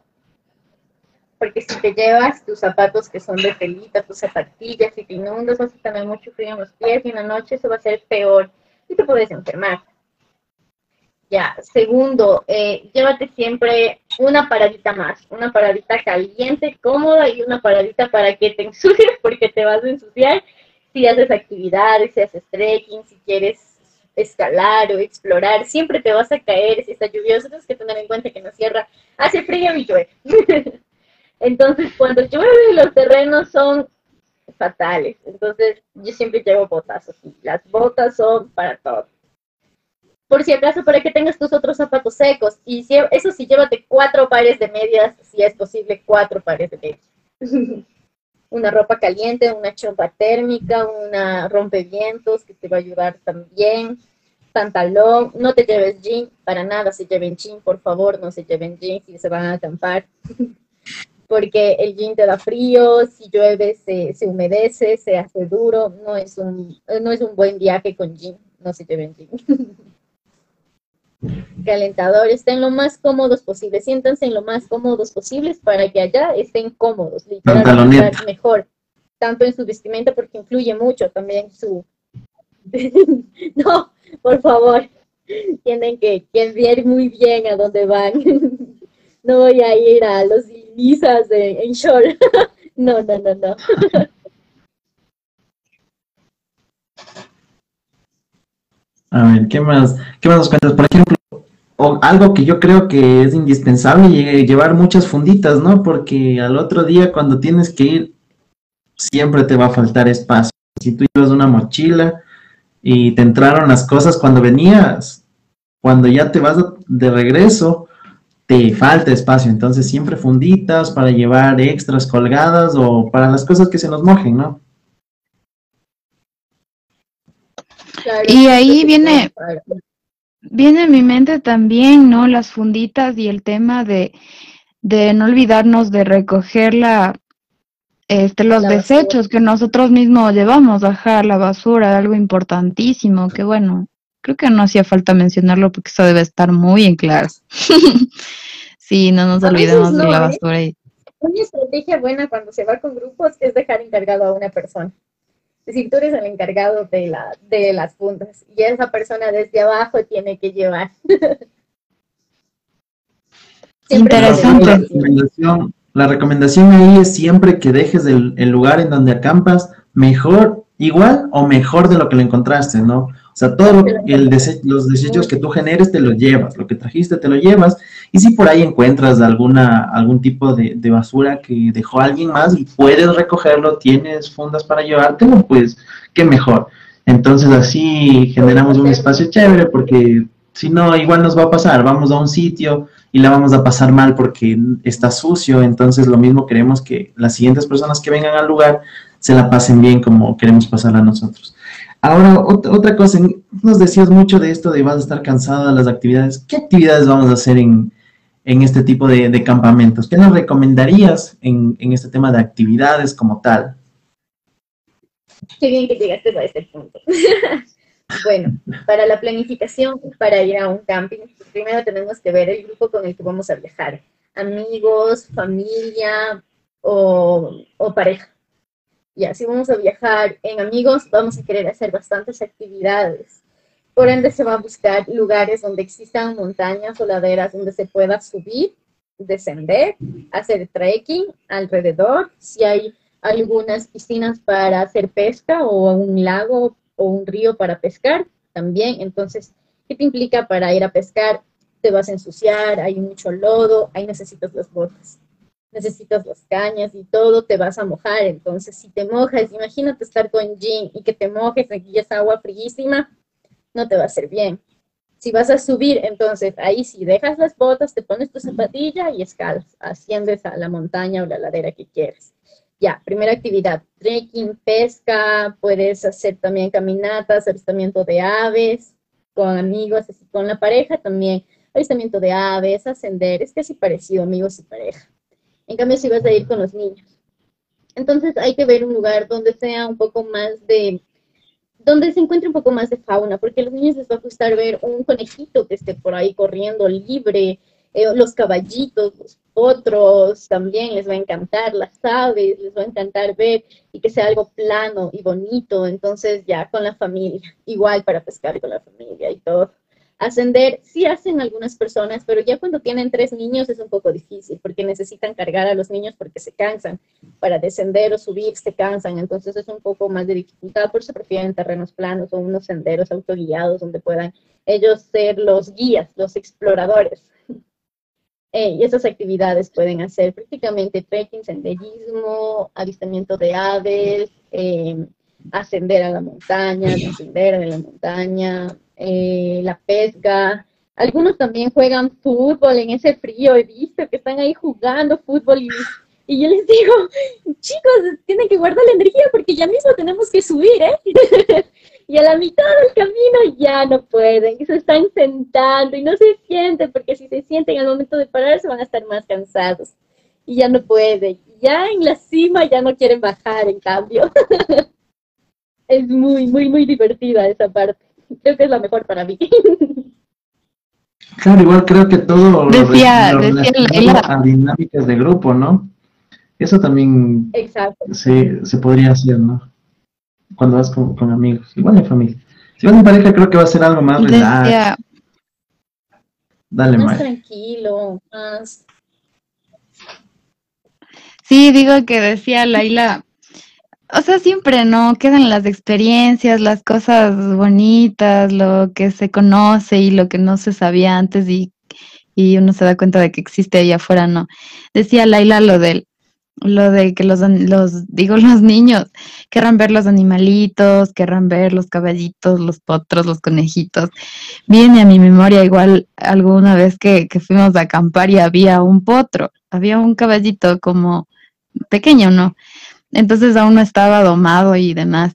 Porque si te llevas tus zapatos que son de pelita, tus zapatillas, y te inundas, vas a tener mucho frío en los pies y en la noche eso va a ser peor y te puedes enfermar. Ya, segundo, eh, llévate siempre una paradita más, una paradita caliente, cómoda y una paradita para que te ensucies porque te vas a ensuciar si haces actividades, si haces trekking, si quieres escalar o explorar, siempre te vas a caer si está lluvioso, tienes que tener en cuenta que en la sierra hace frío y llueve. Entonces, cuando llueve los terrenos son fatales. Entonces, yo siempre llevo botas así. Las botas son para todo por si acaso, para que tengas tus otros zapatos secos. Y si, eso sí, llévate cuatro pares de medias, si es posible, cuatro pares de medias. una ropa caliente, una chompa térmica, una rompevientos que te va a ayudar también. Pantalón, no te lleves jean, para nada se lleven jean, por favor, no se lleven jean si se van a acampar. Porque el jean te da frío, si llueve se, se humedece, se hace duro, no es, un, no es un buen viaje con jean, no se lleven jean. calentador, estén lo más cómodos posible, siéntanse en lo más cómodos posibles para que allá estén cómodos, literalmente mejor, tanto en su vestimenta porque influye mucho también su... no, por favor, tienen que, que ver muy bien a dónde van. no voy a ir a los de, en short. no, no, no, no. A ver, ¿qué más? ¿Qué más nos cuentas? Por ejemplo, o algo que yo creo que es indispensable, llevar muchas funditas, ¿no? Porque al otro día cuando tienes que ir, siempre te va a faltar espacio. Si tú llevas una mochila y te entraron las cosas cuando venías, cuando ya te vas de regreso, te falta espacio. Entonces siempre funditas para llevar extras colgadas o para las cosas que se nos mojen, ¿no? Y ahí viene, viene en mi mente también, ¿no? Las funditas y el tema de, de no olvidarnos de recoger la, este, los desechos que nosotros mismos llevamos, bajar la basura, algo importantísimo, que bueno, creo que no hacía falta mencionarlo porque eso debe estar muy en claro. sí, no nos olvidemos de la ¿eh? basura. Una estrategia buena cuando se va con grupos es dejar encargado a una persona. Es decir, tú eres el encargado de, la, de las puntas y esa persona desde abajo tiene que llevar. Interesante. La recomendación, ahí es siempre que dejes el, el lugar en donde acampas mejor, igual o mejor de lo que lo encontraste, ¿no? O sea, todo el los desechos que tú generes te los llevas, lo que trajiste te lo llevas. Y si por ahí encuentras alguna, algún tipo de, basura que dejó alguien más y puedes recogerlo, tienes fundas para llevártelo, pues qué mejor. Entonces así generamos un espacio chévere porque si no, igual nos va a pasar. Vamos a un sitio y la vamos a pasar mal porque está sucio. Entonces lo mismo queremos que las siguientes personas que vengan al lugar se la pasen bien como queremos pasarla nosotros. Ahora, otra, cosa, nos decías mucho de esto de vas a estar cansada de las actividades. ¿Qué actividades vamos a hacer en, este tipo de, campamentos? ¿Qué nos recomendarías en, este tema de actividades como tal? Qué bien que llegaste a este punto. bueno, para la planificación, para ir a un camping, primero tenemos que ver el grupo con el que vamos a viajar. Amigos, familia o pareja ya, si vamos a viajar en amigos, vamos a querer hacer bastantes actividades. Por ende, se va a buscar lugares donde existan montañas o laderas donde se pueda subir, descender, hacer trekking alrededor. Si hay algunas piscinas para hacer pesca o un lago o un río para pescar, también. Entonces, ¿qué te implica para ir a pescar? Te vas a ensuciar, hay mucho lodo, ahí necesitas las botas necesitas las cañas y todo, te vas a mojar. Entonces, si te mojas, imagínate estar con jean y que te mojes y es agua fríísima, no te va a hacer bien. Si vas a subir, entonces ahí si dejas las botas, te pones tu zapatilla y escalas, asciendes a la montaña o la ladera que quieres. Ya, primera actividad, trekking, pesca, puedes hacer también caminatas, avistamiento de aves con amigos, con la pareja también, avistamiento de aves, ascender, es casi parecido amigos y pareja. En cambio, si vas a ir con los niños. Entonces hay que ver un lugar donde sea un poco más de, donde se encuentre un poco más de fauna, porque a los niños les va a gustar ver un conejito que esté por ahí corriendo libre, eh, los caballitos, los potros, también les va a encantar, las aves, les va a encantar ver y que sea algo plano y bonito, entonces ya con la familia, igual para pescar con la familia y todo. Ascender sí hacen algunas personas, pero ya cuando tienen tres niños es un poco difícil porque necesitan cargar a los niños porque se cansan. Para descender o subir se cansan, entonces es un poco más de dificultad, por eso prefieren terrenos planos o unos senderos autoguiados donde puedan ellos ser los guías, los exploradores. Eh, y esas actividades pueden hacer prácticamente trekking, senderismo, avistamiento de aves, eh, ascender a la montaña, descender en la montaña, eh, la pesca. Algunos también juegan fútbol en ese frío, he visto que están ahí jugando fútbol y, yo les digo, chicos, tienen que guardar la energía porque ya mismo tenemos que subir, ¿eh? y a la mitad del camino ya no pueden, se están sentando y no se sienten, porque si se sienten al momento de parar se van a estar más cansados y ya no pueden. Ya en la cima ya no quieren bajar, en cambio. es muy, muy, muy divertida esa parte. Creo que es la mejor para mí. Claro, igual creo que todo lo Decía- lo decía a dinámicas de grupo, ¿no? Eso también Exacto. se, se podría hacer, ¿no? Cuando vas con, con amigos, igual en familia. Si vas en pareja, creo que va a ser algo más relax. Decía, Dale, Más tranquilo, más... sí, digo que decía Laila, o sea, siempre, ¿no? Quedan las experiencias, las cosas bonitas, lo que se conoce y lo que no se sabía antes y, y uno se da cuenta de que existe ahí afuera, ¿no? Decía Laila lo del, lo de que los, los, digo, los niños querrán ver los animalitos, querrán ver los caballitos, los potros, los conejitos. Viene a mi memoria igual alguna vez que, que fuimos a acampar y había un potro, había un caballito como pequeño, ¿no? Entonces aún no estaba domado y demás.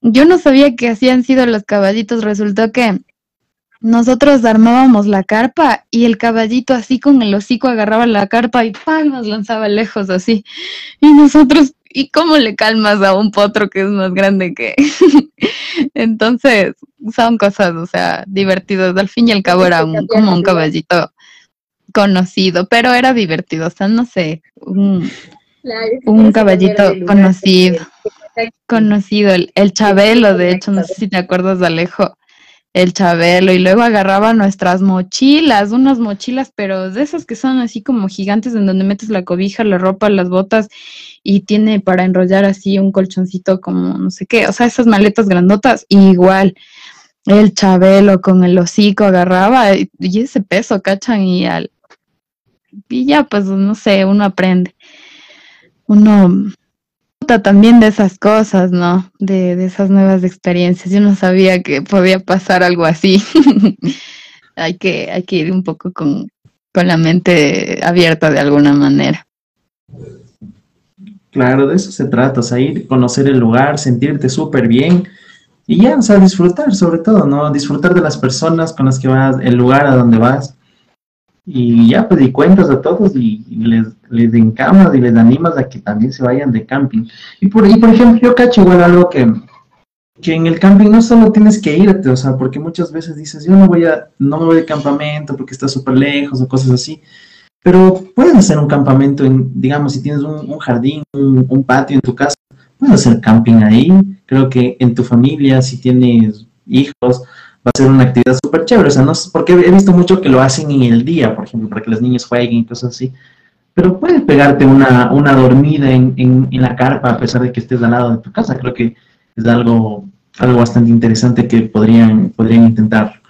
Yo no sabía que así han sido los caballitos. Resultó que nosotros armábamos la carpa y el caballito así con el hocico agarraba la carpa y ¡pam! nos lanzaba lejos así. Y nosotros, ¿y cómo le calmas a un potro que es más grande que? Entonces, son cosas, o sea, divertidas. Al fin y al cabo era un, como un caballito conocido, pero era divertido, o sea, no sé, un, Un caballito conocido. conocido, el, el Chabelo, de hecho, no sé si te acuerdas de Alejo, el Chabelo, y luego agarraba nuestras mochilas, unas mochilas, pero de esas que son así como gigantes, en donde metes la cobija, la ropa, las botas, y tiene para enrollar así un colchoncito como no sé qué, o sea, esas maletas grandotas, igual. El Chabelo con el hocico agarraba y, y ese peso, ¿cachan? Y al y ya pues no sé, uno aprende. Uno también de esas cosas, ¿no? De, de esas nuevas experiencias. Yo no sabía que podía pasar algo así. hay que, hay que ir un poco con, con la mente abierta de alguna manera. Claro, de eso se trata, o sea, ir, conocer el lugar, sentirte súper bien y ya, o sea, disfrutar sobre todo, ¿no? Disfrutar de las personas con las que vas, el lugar a donde vas y ya, pues, y cuentas a todos y, les, les encamas y les animas a que también se vayan de camping. Y por, y por ejemplo, yo cacho igual algo que, que en el camping no solo tienes que irte, o sea, porque muchas veces dices, yo no voy a, no me voy de campamento porque está súper lejos o cosas así. Pero puedes hacer un campamento, en, digamos, si tienes un, un jardín, un, un patio en tu casa, puedes hacer camping ahí. Creo que en tu familia, si tienes hijos, va a ser una actividad súper chévere. O sea, no, es- porque he visto mucho que lo hacen en el día, por ejemplo, para que los niños jueguen y cosas así. Pero puedes pegarte una, una dormida en, en, la carpa a pesar de que estés al lado de tu casa. Creo que es algo, algo bastante interesante que podrían, podrían intentar.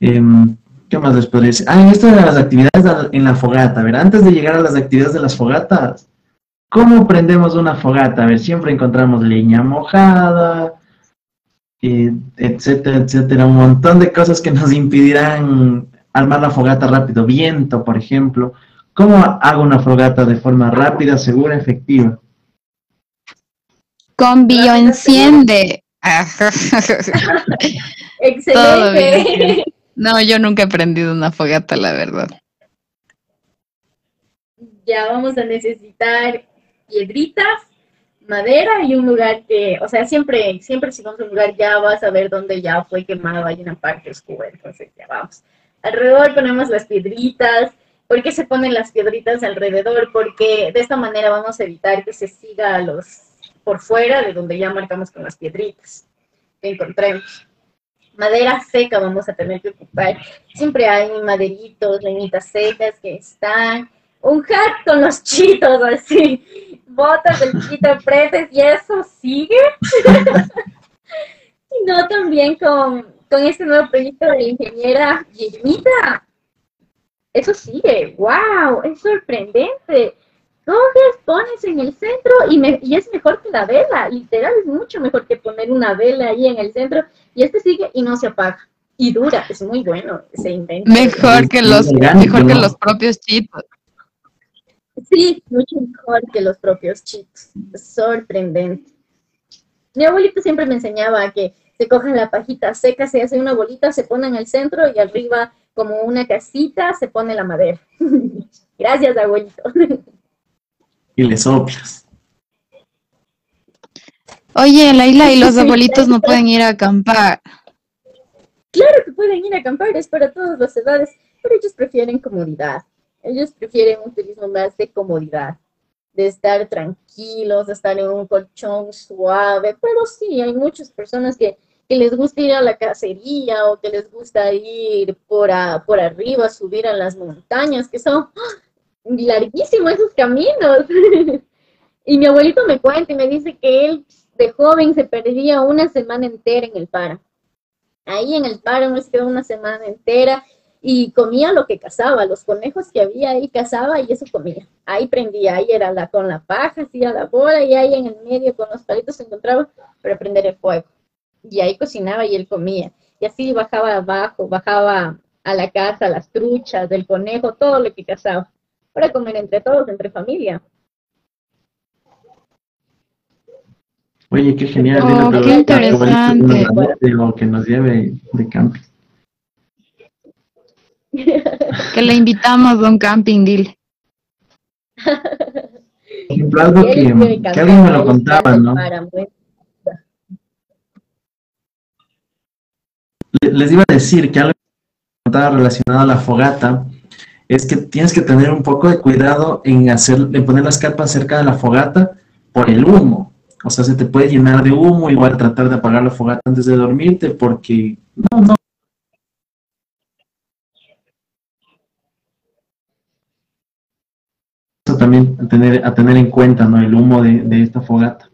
Em, ¿Qué más les podría decir? Ah, esto de las actividades en la fogata, a ver, antes de llegar a las actividades de las fogatas, ¿cómo prendemos una fogata? A ver, siempre encontramos leña mojada, eh, etcétera, etcétera, un montón de cosas que nos impedirán armar la fogata rápido, viento, por ejemplo. ¿Cómo hago una fogata de forma rápida, segura, efectiva? Con bioenciende. Excelente. no, yo nunca he prendido una fogata, la verdad. ya vamos a necesitar piedritas, madera y un lugar que, o sea, siempre, siempre si vamos a un lugar ya vas a ver dónde ya fue quemado, hay una parte oscura, entonces ya vamos. Alrededor ponemos las piedritas. ¿Por qué se ponen las piedritas alrededor? Porque de esta manera vamos a evitar que se siga los por fuera de donde ya marcamos con las piedritas que encontremos. Madera seca vamos a tener que ocupar. Siempre hay maderitos, leñitas secas que están un hat con los chitos así, botas del chito, apretes y eso sigue. y no también con, con este nuevo proyecto de la ingeniera Guillemita. Eso sigue, wow, es sorprendente. Coges, pones en el centro y, me- y es mejor que la vela, literal, es mucho mejor que poner una vela ahí en el centro y este sigue y no se apaga. Y dura, es muy bueno ese invento. Mejor que los, mejor que los propios chitos. Sí, mucho mejor que los propios chitos. Sorprendente. Mi abuelito siempre me enseñaba que se coge la pajita seca, se hace una bolita, se pone en el centro y arriba, como una casita, se pone la madera. Gracias, abuelito. Y le soplas. Oye, Laila, y los abuelitos no pueden ir a acampar. Claro que pueden ir a acampar, es para todas las edades. pero ellos prefieren comodidad. Ellos prefieren un turismo más de comodidad, de estar tranquilos, de estar en un colchón suave, pero sí, hay muchas personas que, que les gusta ir a la cacería o que les gusta ir por, por arriba, subir a las montañas, que son ¡ah! larguísimos esos caminos. y mi abuelito me cuenta y me dice que él de joven se perdía una semana entera en el paro. Ahí en el paro nos quedó una semana entera y comía lo que cazaba, los conejos que había ahí cazaba y eso comía. Ahí prendía, ahí era la, con la paja, hacía la bola y ahí en el medio con los palitos se encontraba para prender el fuego. Y ahí cocinaba y él comía. Y así bajaba abajo, bajaba a la casa, las truchas, del conejo, todo lo que cazaba, para comer entre todos, entre familia. Oye, qué genial. Oh, qué interesante. que nos lleve de camping. Que le invitamos a un camping, dile. Ejemplo, algo que, que alguien me lo contaba, ¿no? Les iba a decir que algo que estaba relacionado a la fogata es que tienes que tener un poco de cuidado en hacer, en poner las carpas cerca de la fogata por el humo. O sea, se te puede llenar de humo, igual tratar de apagar la fogata antes de dormirte, porque no, no. Eso también a tener, a tener en cuenta, ¿no? El humo de, esta fogata.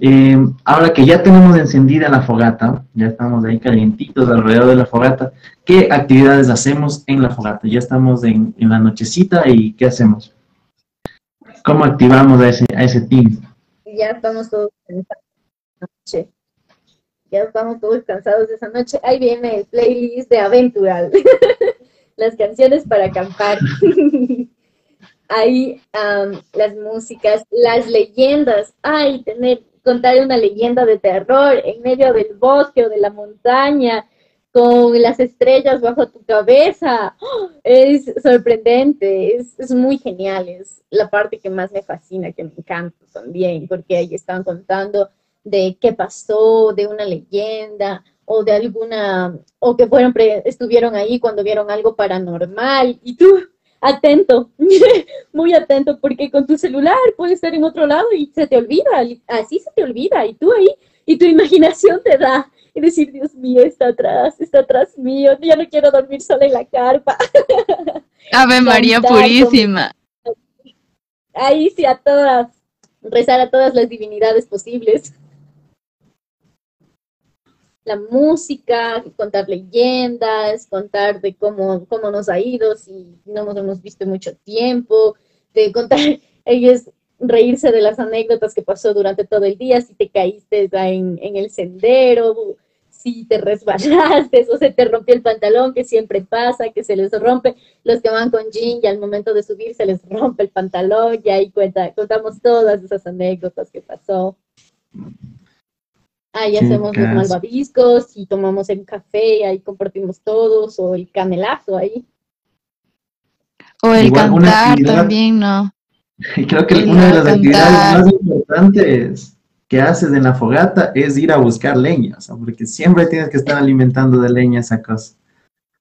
Eh, ahora que ya tenemos encendida la fogata, ya estamos ahí calientitos alrededor de la fogata, ¿qué actividades hacemos en la fogata? Ya estamos en, la nochecita y ¿qué hacemos? ¿Cómo activamos a ese, a ese team? ya estamos todos cansados de. Ya estamos todos cansados de esa noche. Ahí viene el playlist de Aventural. las canciones para acampar. Ahí las músicas, las leyendas. Ay, tener, contar una leyenda de terror en medio del bosque o de la montaña con las estrellas bajo tu cabeza. Es sorprendente, es, muy genial, es la parte que más me fascina, que me encanta también, porque ahí están contando de qué pasó, de una leyenda o de alguna, o que fueron, estuvieron ahí cuando vieron algo paranormal y tú, atento, muy atento, porque con tu celular puede estar en otro lado y se te olvida, así se te olvida, y tú ahí, y tu imaginación te da y decir, Dios mío, está atrás, está atrás mío, ya no quiero dormir sola en la carpa. Ave María Purísima. Ahí sí, a todas, rezar a todas las divinidades posibles. La música, contar leyendas, contar de cómo, cómo nos ha ido, si no nos hemos visto mucho tiempo, de contar, ellos reírse de las anécdotas que pasó durante todo el día, si te caíste en, en el sendero, si te resbalaste o se te rompió el pantalón, que siempre pasa, que se les rompe. Los que van con jean y al momento de subir se les rompe el pantalón y ahí cuenta, contamos todas esas anécdotas que pasó. Ahí hacemos los malvaviscos y tomamos el café, ahí compartimos todos, o el canelazo ahí. O el cantar también, ¿no? Y creo que una de las actividades más importantes que haces en la fogata es ir a buscar leña, porque siempre tienes que estar alimentando de leña esa cosa.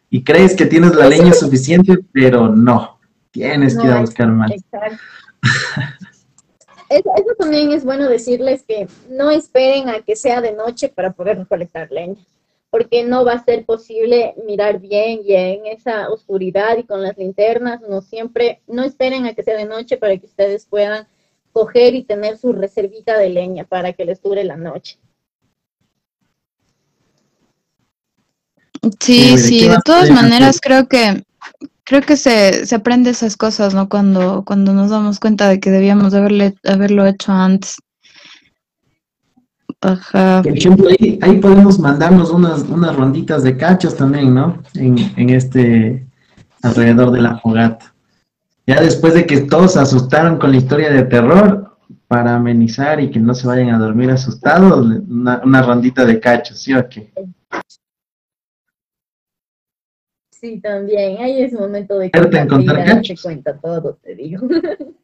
Y crees que tienes la leña suficiente, pero no, tienes que ir a buscar más. Exacto. Eso, eso, también es bueno decirles que no esperen a que sea de noche para poder recolectar leña, porque no va a ser posible mirar bien y en esa oscuridad y con las linternas, no siempre, no esperen a que sea de noche para que ustedes puedan coger y tener su reservita de leña para que les dure la noche. Sí, sí, de todas maneras creo que creo que se, se aprende esas cosas, ¿no? Cuando, cuando nos damos cuenta de que debíamos haberle, haberlo hecho antes. Ajá. Por ejemplo, ahí, ahí podemos mandarnos unas, unas ronditas de cachos también, ¿no? En, en este alrededor de la fogata. Ya después de que todos se asustaron con la historia de terror, para amenizar y que no se vayan a dormir asustados, una, rondita de cachos, ¿sí o qué? Sí, también. Ahí es momento de contar cachos. cuenta todo, te digo.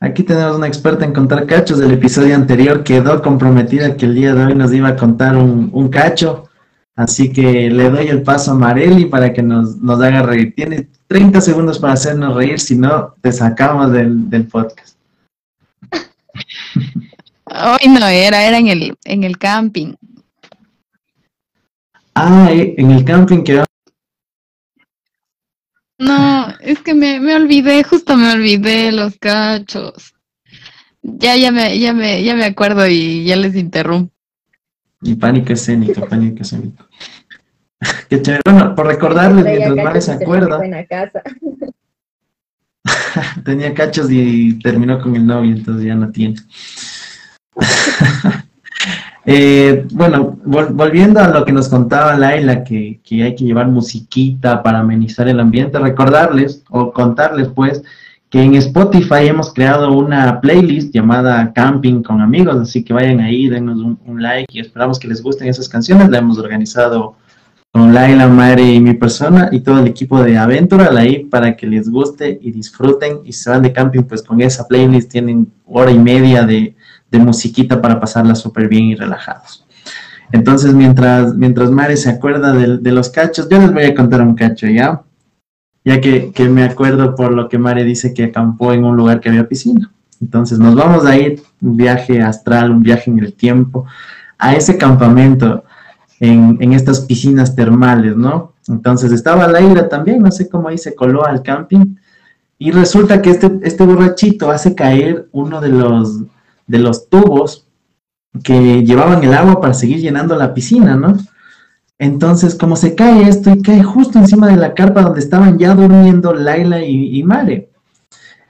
Aquí tenemos una experta en contar cachos del episodio anterior. Quedó comprometida que el día de hoy nos iba a contar un, un cacho. Así que le doy el paso a Mareli para que nos, nos haga reír. Tiene 30 segundos para hacernos reír, si no, te sacamos del, del podcast. Hoy no era, era en el, en el camping. Ah, en el camping que No, es que me, me olvidé, justo me olvidé los cachos. Ya, ya me, ya me, ya me acuerdo y ya les interrumpo. Y pánico escénico, pánico escénico. Qué chévere. Bueno, por recordarles, mientras Mare se acuerda, fue en la casa. tenía cachos y terminó con el novio, entonces ya no tiene. Eh, bueno, vol- volviendo a lo que nos contaba Laila, que, hay que llevar musiquita para amenizar el ambiente, recordarles o contarles pues que en Spotify hemos creado una playlist llamada Camping con amigos, así que vayan ahí, denos un, like y esperamos que les gusten esas canciones. La hemos organizado con Laila, Mare y mi persona y todo el equipo de Aventural ahí para que les guste y disfruten y se van de camping pues con esa playlist, tienen hora y media de, de musiquita para pasarla súper bien y relajados. Entonces, mientras, mientras Mare se acuerda de, los cachos, yo les voy a contar un cacho, ¿ya? Ya que, que me acuerdo por lo que Mare dice que acampó en un lugar que había piscina. Entonces, nos vamos a ir, un viaje astral, un viaje en el tiempo, a ese campamento en, en estas piscinas termales, ¿no? Entonces, estaba Laila también, no sé cómo ahí se coló al camping, y resulta que este, este borrachito hace caer uno de los, de los tubos que llevaban el agua para seguir llenando la piscina, ¿no? Entonces, como se cae esto y cae justo encima de la carpa donde estaban ya durmiendo Laila y, Mare.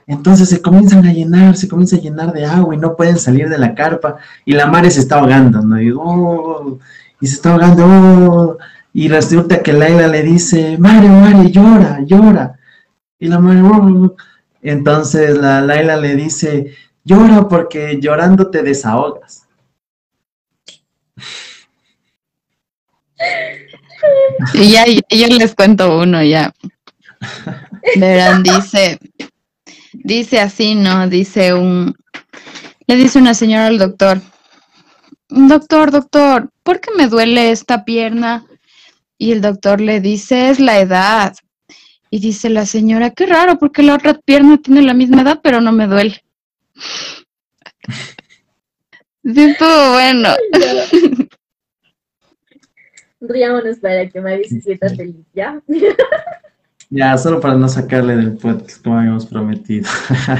Entonces se comienzan a llenar, se comienza a llenar de agua y no pueden salir de la carpa y la Mare se está ahogando, ¿no? Y, oh, se está ahogando, oh, y resulta que Laila le dice, Mare, Mare, llora, llora. Y la Mare, oh. entonces la Laila le dice, llora porque llorando te desahogas. Y ya, yo les cuento uno ya. Verán, dice, dice así, ¿no? Dice un, le dice una señora al doctor, doctor, doctor, ¿por qué me duele esta pierna? Y el doctor le dice, es la edad. Y dice la señora, qué raro, porque la otra pierna tiene la misma edad, pero no me duele. Sí, estuvo bueno. Riámonos para que Mari se sienta feliz, ¿ya? Ya, solo para no sacarle del podcast como habíamos prometido.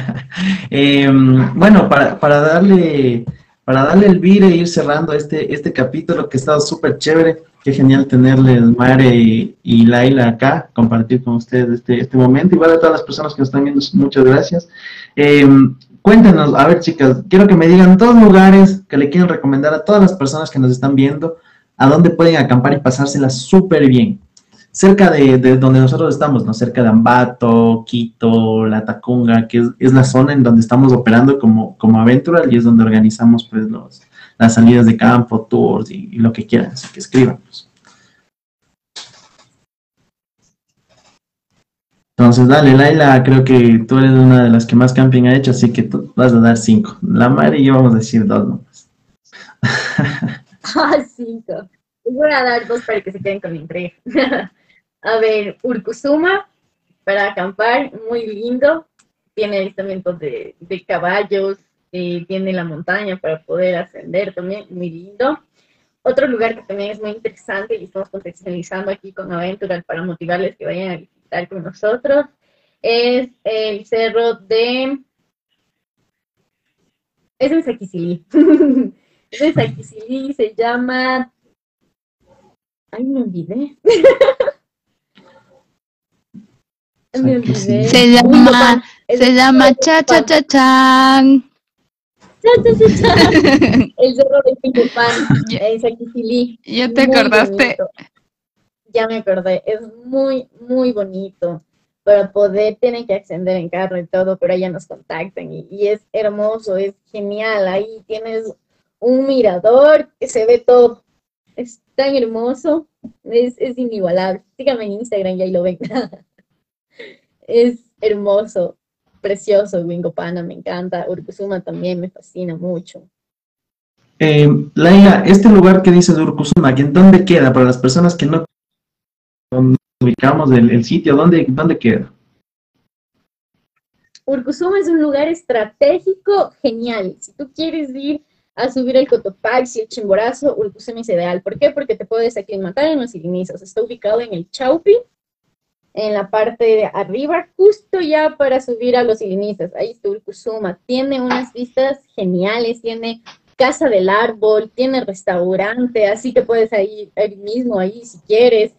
Em, bueno, para, para darle para darle el vire e ir cerrando este, este capítulo que ha estado súper chévere. Qué genial tenerle el Mare y, y Laila acá, compartir con ustedes este, este momento. Igual a todas las personas que nos están viendo, muchas gracias. Em, cuéntenos, a ver chicas, quiero que me digan dos lugares que le quieren recomendar a todas las personas que nos están viendo, a dónde pueden acampar y pasársela súper bien cerca de, de, donde nosotros estamos, ¿no? Cerca de Ambato, Quito, La Tacunga, que es, es, la zona en donde estamos operando como, como Aventural y es donde organizamos pues los, las salidas de campo, tours y, y lo que quieran, así que escríbanos. Entonces, dale, Laila, creo que tú eres una de las que más camping ha hecho, así que tú vas a dar cinco. La Mari y yo vamos a decir dos nomás. Ah, cinco. Voy a dar dos para que se queden con la intriga. a ver, Urcuzuma, para acampar, muy lindo. Tiene avistamientos de, caballos, eh, tiene la montaña para poder ascender también, muy lindo. Otro lugar que también es muy interesante y estamos contextualizando aquí con Aventural para motivarles que vayan a visitar con nosotros es el cerro de... Es en Saquicilí. es en Saquicilí, se llama Ay, me olvidé. me olvidé. Se llama, se llama cha cha cha chan. Cha, cha, cha, cha. El cerro de Picopan en Saquicilí. ¿Ya te Muy acordaste? bonito. Ya me acordé. Es muy, muy bonito. Para poder, tienen que ascender en carro y todo, pero allá nos contactan y, es hermoso, es genial. Ahí tienes un mirador que se ve todo. Es tan hermoso, es, es inigualable. Síganme en Instagram y ahí lo ven. es hermoso, precioso, Wingopana, me encanta. Urcuzuma también me fascina mucho. Eh, Laila, este lugar que dices de Urcusuma, ¿en dónde queda? Para las personas que no ubicamos el, el sitio, ¿dónde, ¿dónde queda? Urcusuma es un lugar estratégico genial. Si tú quieres ir a subir el Cotopaxi, el Chimborazo, Urcusuma es ideal. ¿Por qué? Porque te puedes aclimatar en los Ilinizos. Está ubicado en el Chaupi, en la parte de arriba, justo ya para subir a los Ilinizos. Ahí está Urcusuma. Tiene unas vistas geniales, tiene casa del árbol, tiene restaurante, así que puedes ir ahí mismo, ahí si quieres.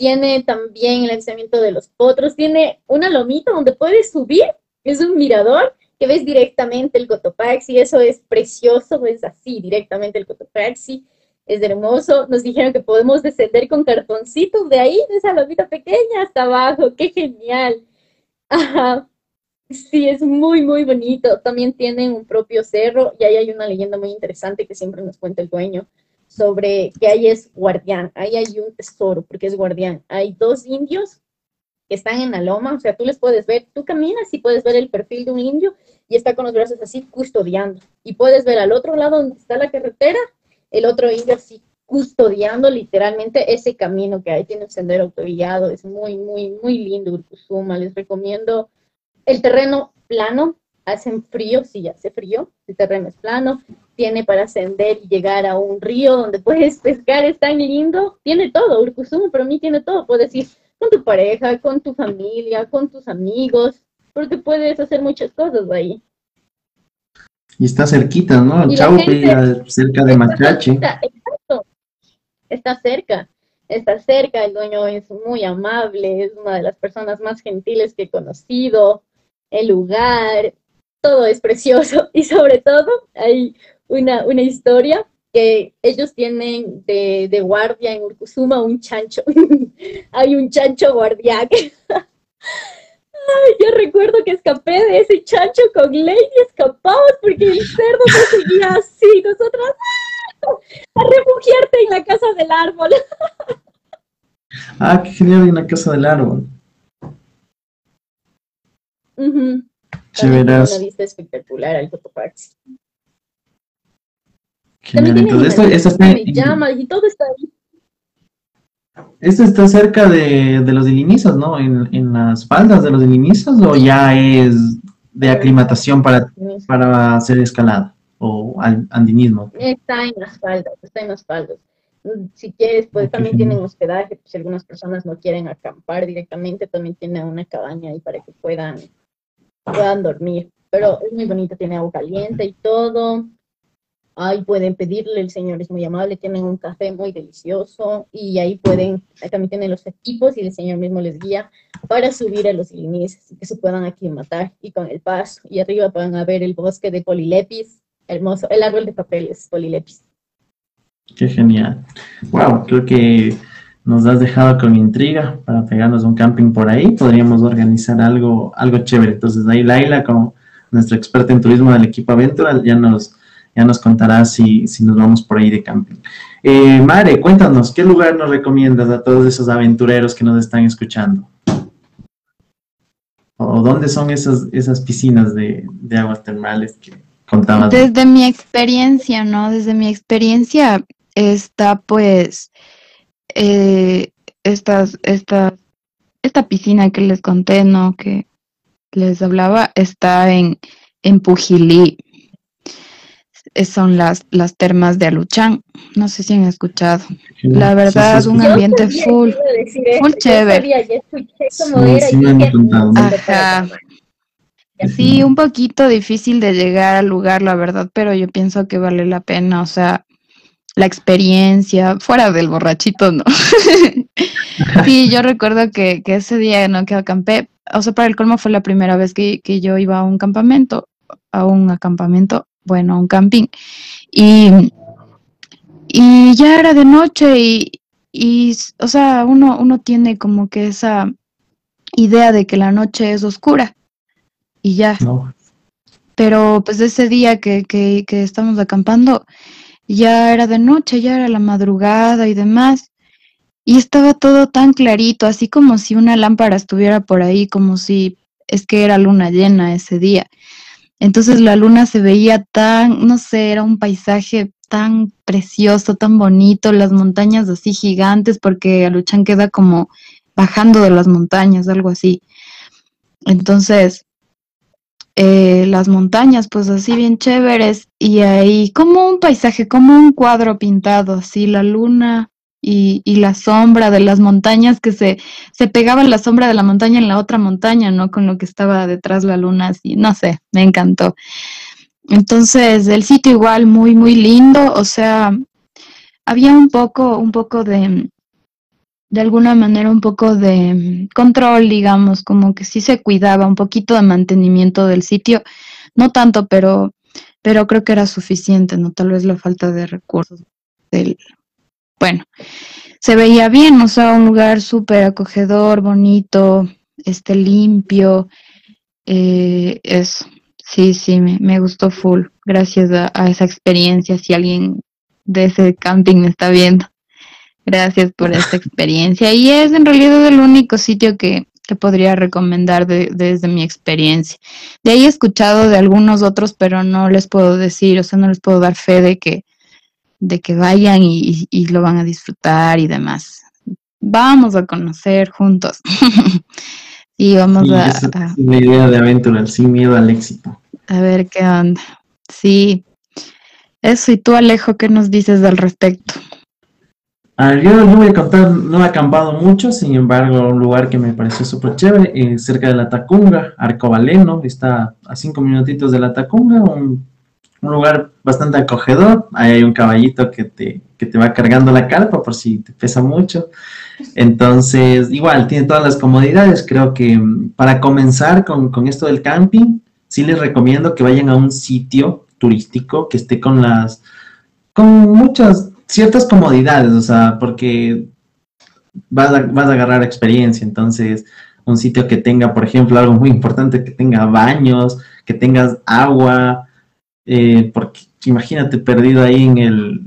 Tiene también el avistamiento de los potros, tiene una lomita donde puedes subir es un mirador que ves directamente el Cotopaxi, eso es precioso, ves así directamente el Cotopaxi, es hermoso. Nos dijeron que podemos descender con cartoncitos de ahí, de esa lomita pequeña hasta abajo, qué genial. Sí, es muy, muy bonito. También tienen un propio cerro y ahí hay una leyenda muy interesante que siempre nos cuenta el dueño sobre que ahí es guardián, ahí hay un tesoro porque es guardián. Hay dos indios que están en la loma, o sea, tú les puedes ver, tú caminas y puedes ver el perfil de un indio y está con los brazos así custodiando. Y puedes ver al otro lado donde está la carretera, el otro indio así custodiando literalmente ese camino que hay, tiene un sendero autoguiado, es muy, muy, muy lindo Urcusuma, les recomiendo el terreno plano, hacen frío, sí, hace frío, el terreno es plano, tiene para ascender y llegar a un río donde puedes pescar, es tan lindo, tiene todo, Urcusuma para mí tiene todo, puedes ir con tu pareja, con tu familia, con tus amigos, porque puedes hacer muchas cosas ahí. Y está cerquita, ¿no? Chaupe, cerca de Machachi. Exacto, está cerca, está cerca, el dueño es muy amable, es una de las personas más gentiles que he conocido, el lugar, todo es precioso y sobre todo hay una, una historia que ellos tienen de, de guardia en Urcusuma un chancho. Hay un chancho guardián. Ay, yo recuerdo que escapé de ese chancho con Lady, escapamos porque el cerdo no seguía así. Nosotras, ¡ah! a refugiarte en la casa del árbol. ah, qué genial en la casa del árbol. Uh Una vista espectacular al Cotopaxi. Entonces, esto, está y todo está ahí. Esto está cerca de, de los ilinizos, ¿no? En, en, las faldas de los ilinizos o ya es de aclimatación para, para hacer escalada o andinismo. Está en las faldas, está en las faldas. Si quieres, pues también tienen hospedaje, pues, si algunas personas no quieren acampar directamente, también tienen una cabaña ahí para que puedan, puedan dormir. Pero es muy bonito, tiene agua caliente y todo. Ahí pueden pedirle, el señor es muy amable, tienen un café muy delicioso y ahí pueden, también tienen los equipos y el señor mismo les guía para subir a los ilineses y que se puedan aclimatar y con el paso. Y arriba van ver el bosque de polilepis, hermoso, el árbol de papeles, polilepis. Qué genial. Wow, creo que nos has dejado con intriga para pegarnos un camping por ahí. Podríamos organizar algo, algo chévere. Entonces ahí Laila, como nuestra experta en turismo del equipo Aventura, ya nos ya nos contarás si, si nos vamos por ahí de camping. Eh, Mare, cuéntanos, ¿qué lugar nos recomiendas a todos esos aventureros que nos están escuchando? ¿O dónde son esas, esas piscinas de, aguas termales que contabas? Desde mi experiencia, ¿no? Desde mi experiencia está pues eh, esta, esta piscina que les conté, ¿no? Que les hablaba, está en, en Pujilí son las, las termas de Aluchán. No sé si han escuchado. La verdad, es un ambiente full, full chévere. Sí, un poquito difícil de llegar al lugar, la verdad, pero yo pienso que vale la pena, o sea, la experiencia, fuera del borrachito, ¿no? sí, yo recuerdo que, que, ese día, ¿no? Que acampé, o sea, para el colmo fue la primera vez que, que yo iba a un campamento, a un acampamento bueno, un camping. Y, y ya era de noche y, y, o sea, uno, uno tiene como que esa idea de que la noche es oscura y ya. Pero pues ese día que, que, que estamos acampando, ya era de noche, ya era la madrugada y demás. Y estaba todo tan clarito, así como si una lámpara estuviera por ahí, como si es que era luna llena ese día. Entonces la luna se veía tan, no sé, era un paisaje tan precioso, tan bonito, las montañas así gigantes, porque Aluchán queda como bajando de las montañas, algo así. Entonces, eh, las montañas, pues así bien chéveres, y ahí como un paisaje, como un cuadro pintado, así la luna y, y la sombra de las montañas que se, se pegaba la sombra de la montaña en la otra montaña, ¿no? Con lo que estaba detrás la luna, así, no sé, me encantó. Entonces, el sitio igual muy, muy lindo, o sea, había un poco, un poco de, de alguna manera, un poco de control, digamos, como que sí se cuidaba, un poquito de mantenimiento del sitio, no tanto, pero, pero creo que era suficiente, ¿no? Tal vez la falta de recursos del, bueno, se veía bien, o sea, un lugar súper acogedor, bonito, este limpio, eh, eso. Sí, sí, me, me gustó full. Gracias a, a, esa experiencia. Si alguien de ese camping me está viendo, gracias por esta experiencia. Y es en realidad el único sitio que, que podría recomendar de, desde mi experiencia. De ahí he escuchado de algunos otros, pero no les puedo decir, o sea, no les puedo dar fe de que, de que vayan y, y lo van a disfrutar y demás. Vamos a conocer juntos. y vamos Sí, a, a- la idea de aventura, sin miedo al éxito. a ver qué onda. Sí. Eso, y tú, Alejo, ¿qué nos dices al respecto? A ver, yo no voy a contar, no he acampado mucho, sin embargo, un lugar que me pareció súper chévere, eh, cerca de la Tacunga, Arcobaleno, está a cinco minutitos de la Tacunga, un, un lugar bastante acogedor, ahí hay un caballito que te, que te va cargando la carpa por si te pesa mucho, entonces, igual, tiene todas las comodidades, creo que mm, para comenzar con, con esto del camping, sí les recomiendo que vayan a un sitio turístico que esté con las, con muchas, ciertas comodidades, o sea, porque vas a, vas a agarrar experiencia, entonces un sitio que tenga, por ejemplo, algo muy importante, que tenga baños, que tengas agua, eh, porque imagínate perdido ahí en el,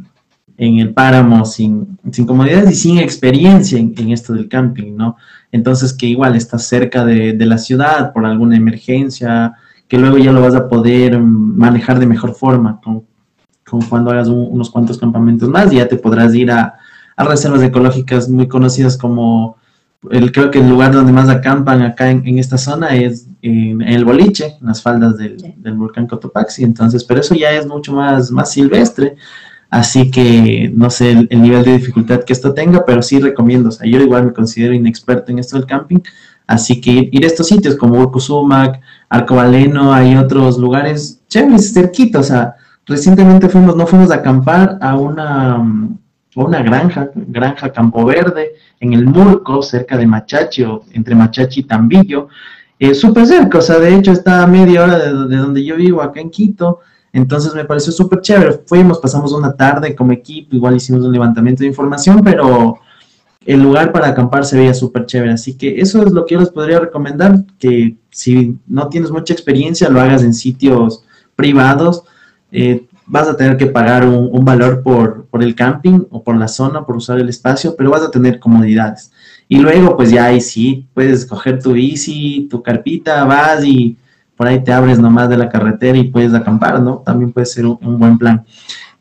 en el páramo sin, sin comodidades y sin experiencia en, esto del camping, ¿no? Entonces que igual estás cerca de, de la ciudad por alguna emergencia, que luego ya lo vas a poder manejar de mejor forma, con, con cuando hagas un- unos cuantos campamentos más ya te podrás ir a, a reservas ecológicas muy conocidas como el, creo que el lugar donde más acampan acá en, en esta zona es en, en el boliche, en las faldas del, Sí. del volcán Cotopaxi, entonces, pero eso ya es mucho más, más silvestre, así que no sé el, el nivel de dificultad que esto tenga, pero sí recomiendo, o sea, yo igual me considero inexperto en esto del camping, así que ir, ir a estos sitios como Urcuzumac, Arcobaleno, hay otros lugares chéveres, cerquita, o sea, recientemente fuimos, no fuimos a acampar a una, una granja, granja Campo Verde, en el Murco, cerca de Machachi, o entre Machachi y Tambillo, eh, súper cerca, o sea, de hecho está a media hora de, de donde yo vivo, acá en Quito, entonces me pareció súper chévere, fuimos, pasamos una tarde como equipo, igual hicimos un levantamiento de información, pero el lugar para acampar se veía súper chévere, así que eso es lo que yo les podría recomendar, que si no tienes mucha experiencia, lo hagas en sitios privados, eh, vas a tener que pagar un, un valor por, por el camping o por la zona, por usar el espacio, pero vas a tener comodidades. Y luego, pues ya ahí sí, puedes coger tu bici, tu carpita, vas y por ahí te abres nomás de la carretera y puedes acampar, ¿no? También puede ser un, un buen plan.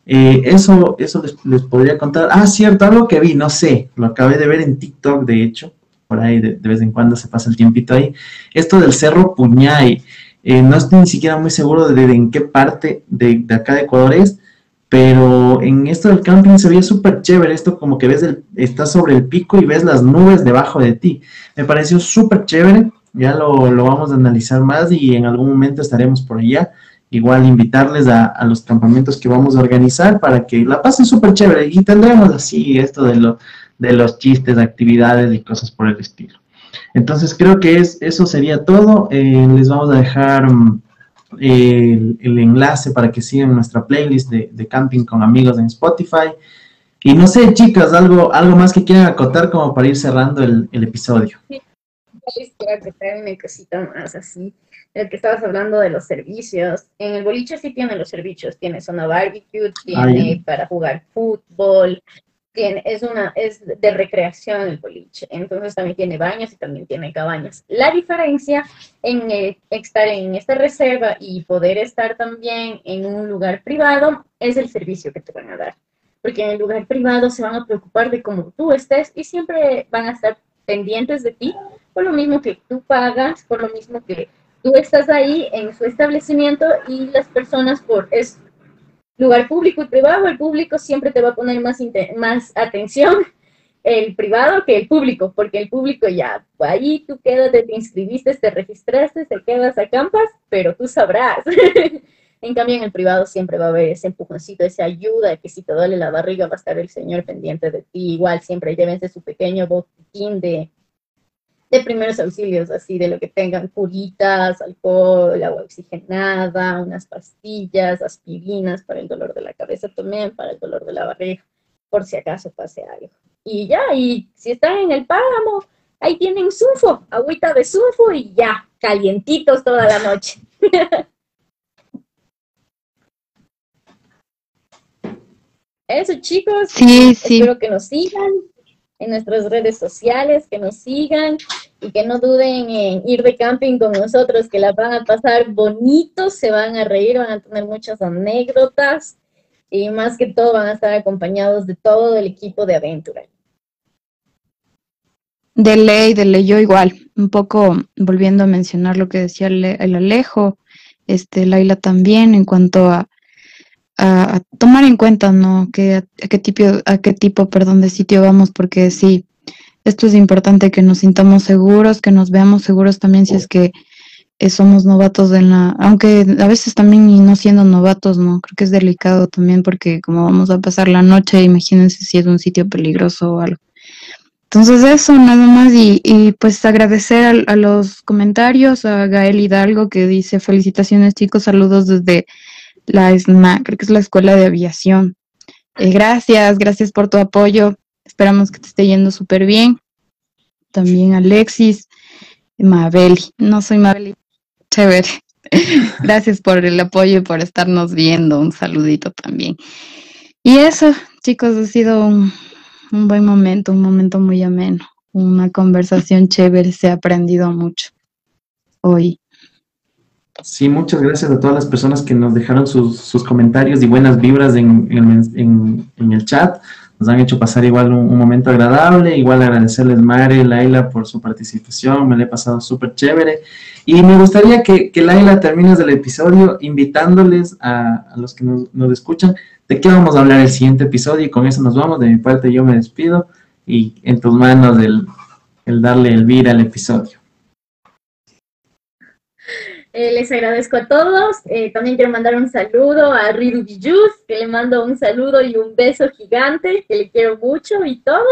Eh, eso eso les, les podría contar. Ah, cierto, algo que vi, no sé, lo acabé de ver en TikTok, de hecho, por ahí de, de vez en cuando se pasa el tiempito ahí. Esto del Cerro Puñay, eh, no estoy ni siquiera muy seguro de, en qué parte de, de acá de Ecuador es, pero en esto del camping se veía súper chévere, esto como que ves, el, estás sobre el pico y ves las nubes debajo de ti. Me pareció súper chévere, ya lo, lo vamos a analizar más y en algún momento estaremos por allá. Igual invitarles a, a los campamentos que vamos a organizar para que la pasen súper chévere y tendremos así esto de, lo, de los chistes, actividades y cosas por el estilo. Entonces creo que es, eso sería todo. Eh, les vamos a dejar mm, el, el enlace para que sigan nuestra playlist de, de camping con amigos en Spotify. Y no sé, chicas, algo, algo más que quieran acotar como para ir cerrando el, el episodio. quiero acotar una cosita más así. El que estabas hablando de los servicios. En el boliche sí tiene los servicios. Tiene zona barbecue, tiene Ay. para jugar fútbol, tiene, es, una, es de recreación el boliche, entonces también tiene baños y también tiene cabañas. La diferencia en eh, estar en esta reserva y poder estar también en un lugar privado es el servicio que te van a dar, porque en el lugar privado se van a preocupar de cómo tú estés y siempre van a estar pendientes de ti, por lo mismo que tú pagas, por lo mismo que tú estás ahí en su establecimiento y las personas por es lugar público y privado, el público siempre te va a poner más, más atención el privado que el público, porque el público ya, ahí tú quédate, te inscribiste, te registraste, te quedas, acampas, pero tú sabrás. en cambio, en el privado siempre va a haber ese empujoncito, esa ayuda, que si te duele la barriga va a estar el señor pendiente de ti. Igual siempre llévense su pequeño botiquín de de primeros auxilios, así de lo que tengan curitas, alcohol, agua oxigenada, unas pastillas, aspirinas para el dolor de la cabeza también, para el dolor de la barriga, por si acaso pase algo. Y ya, y si están en el páramo, ahí tienen sulfo, agüita de sulfo y ya, calientitos toda la noche. Eso chicos, sí, espero que nos sigan, en nuestras redes sociales, que nos sigan y que no duden en ir de camping con nosotros, que la van a pasar bonito, se van a reír, van a tener muchas anécdotas y más que todo van a estar acompañados de todo el equipo de aventura. De ley, de ley, yo igual, un poco volviendo a mencionar lo que decía el Alejo, este, Laila también, en cuanto a, a, tomar en cuenta, ¿no? Que, a, qué tipo, a qué tipo, perdón, de sitio vamos, porque sí, esto es importante que nos sintamos seguros, que nos veamos seguros también si es que eh, somos novatos en la, aunque a veces también y no siendo novatos, ¿no? Creo que es delicado también porque como vamos a pasar la noche, imagínense si es un sitio peligroso o algo. Entonces eso, nada más, y, y pues agradecer a, a, los comentarios, a Gael Hidalgo que dice felicitaciones chicos, saludos desde la ESMA, creo que es la Escuela de Aviación. Eh, gracias, gracias por tu apoyo. Esperamos que te esté yendo súper bien. También Alexis, Mabeli. No soy Mabeli. Chévere. gracias por el apoyo y por estarnos viendo. Un saludito también. Y eso, chicos, ha sido un, un buen momento, un momento muy ameno. Una conversación chévere. Se ha aprendido mucho hoy. Sí, muchas gracias a todas las personas que nos dejaron sus, comentarios y buenas vibras en, el chat. Nos han hecho pasar igual un, momento agradable. Igual agradecerles, Mare, Laila, por su participación. Me la he pasado súper chévere. Y me gustaría que, que Laila termines el episodio invitándoles a, los que nos, escuchan de qué vamos a hablar el siguiente episodio. Y con eso nos vamos. De mi parte, yo me despido. Y en tus manos el, el darle el vir al episodio. Eh, les agradezco a todos. Eh, también quiero mandar un saludo a Riru que le mando un saludo y un beso gigante, que le quiero mucho y todo.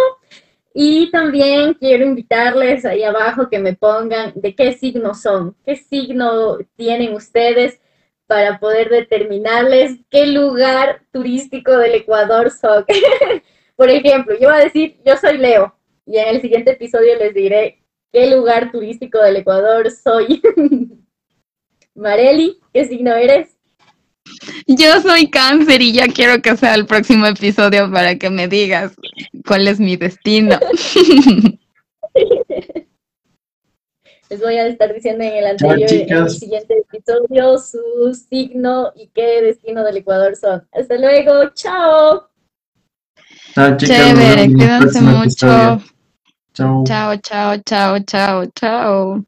Y también quiero invitarles ahí abajo que me pongan de qué signo son, qué signo tienen ustedes para poder determinarles qué lugar turístico del Ecuador son. Por ejemplo, yo voy a decir, yo soy Leo, y en el siguiente episodio les diré qué lugar turístico del Ecuador soy. Mareli, ¿qué signo eres? Yo soy cáncer y ya quiero que sea el próximo episodio para que me digas cuál es mi destino. Les voy a estar diciendo en el anterior, en el siguiente episodio, su signo y qué destino del Ecuador son. Hasta luego, chao. Chao, chicas. Chévere, cuídense mucho. Chao. Chao, chao, chao, chao, chao.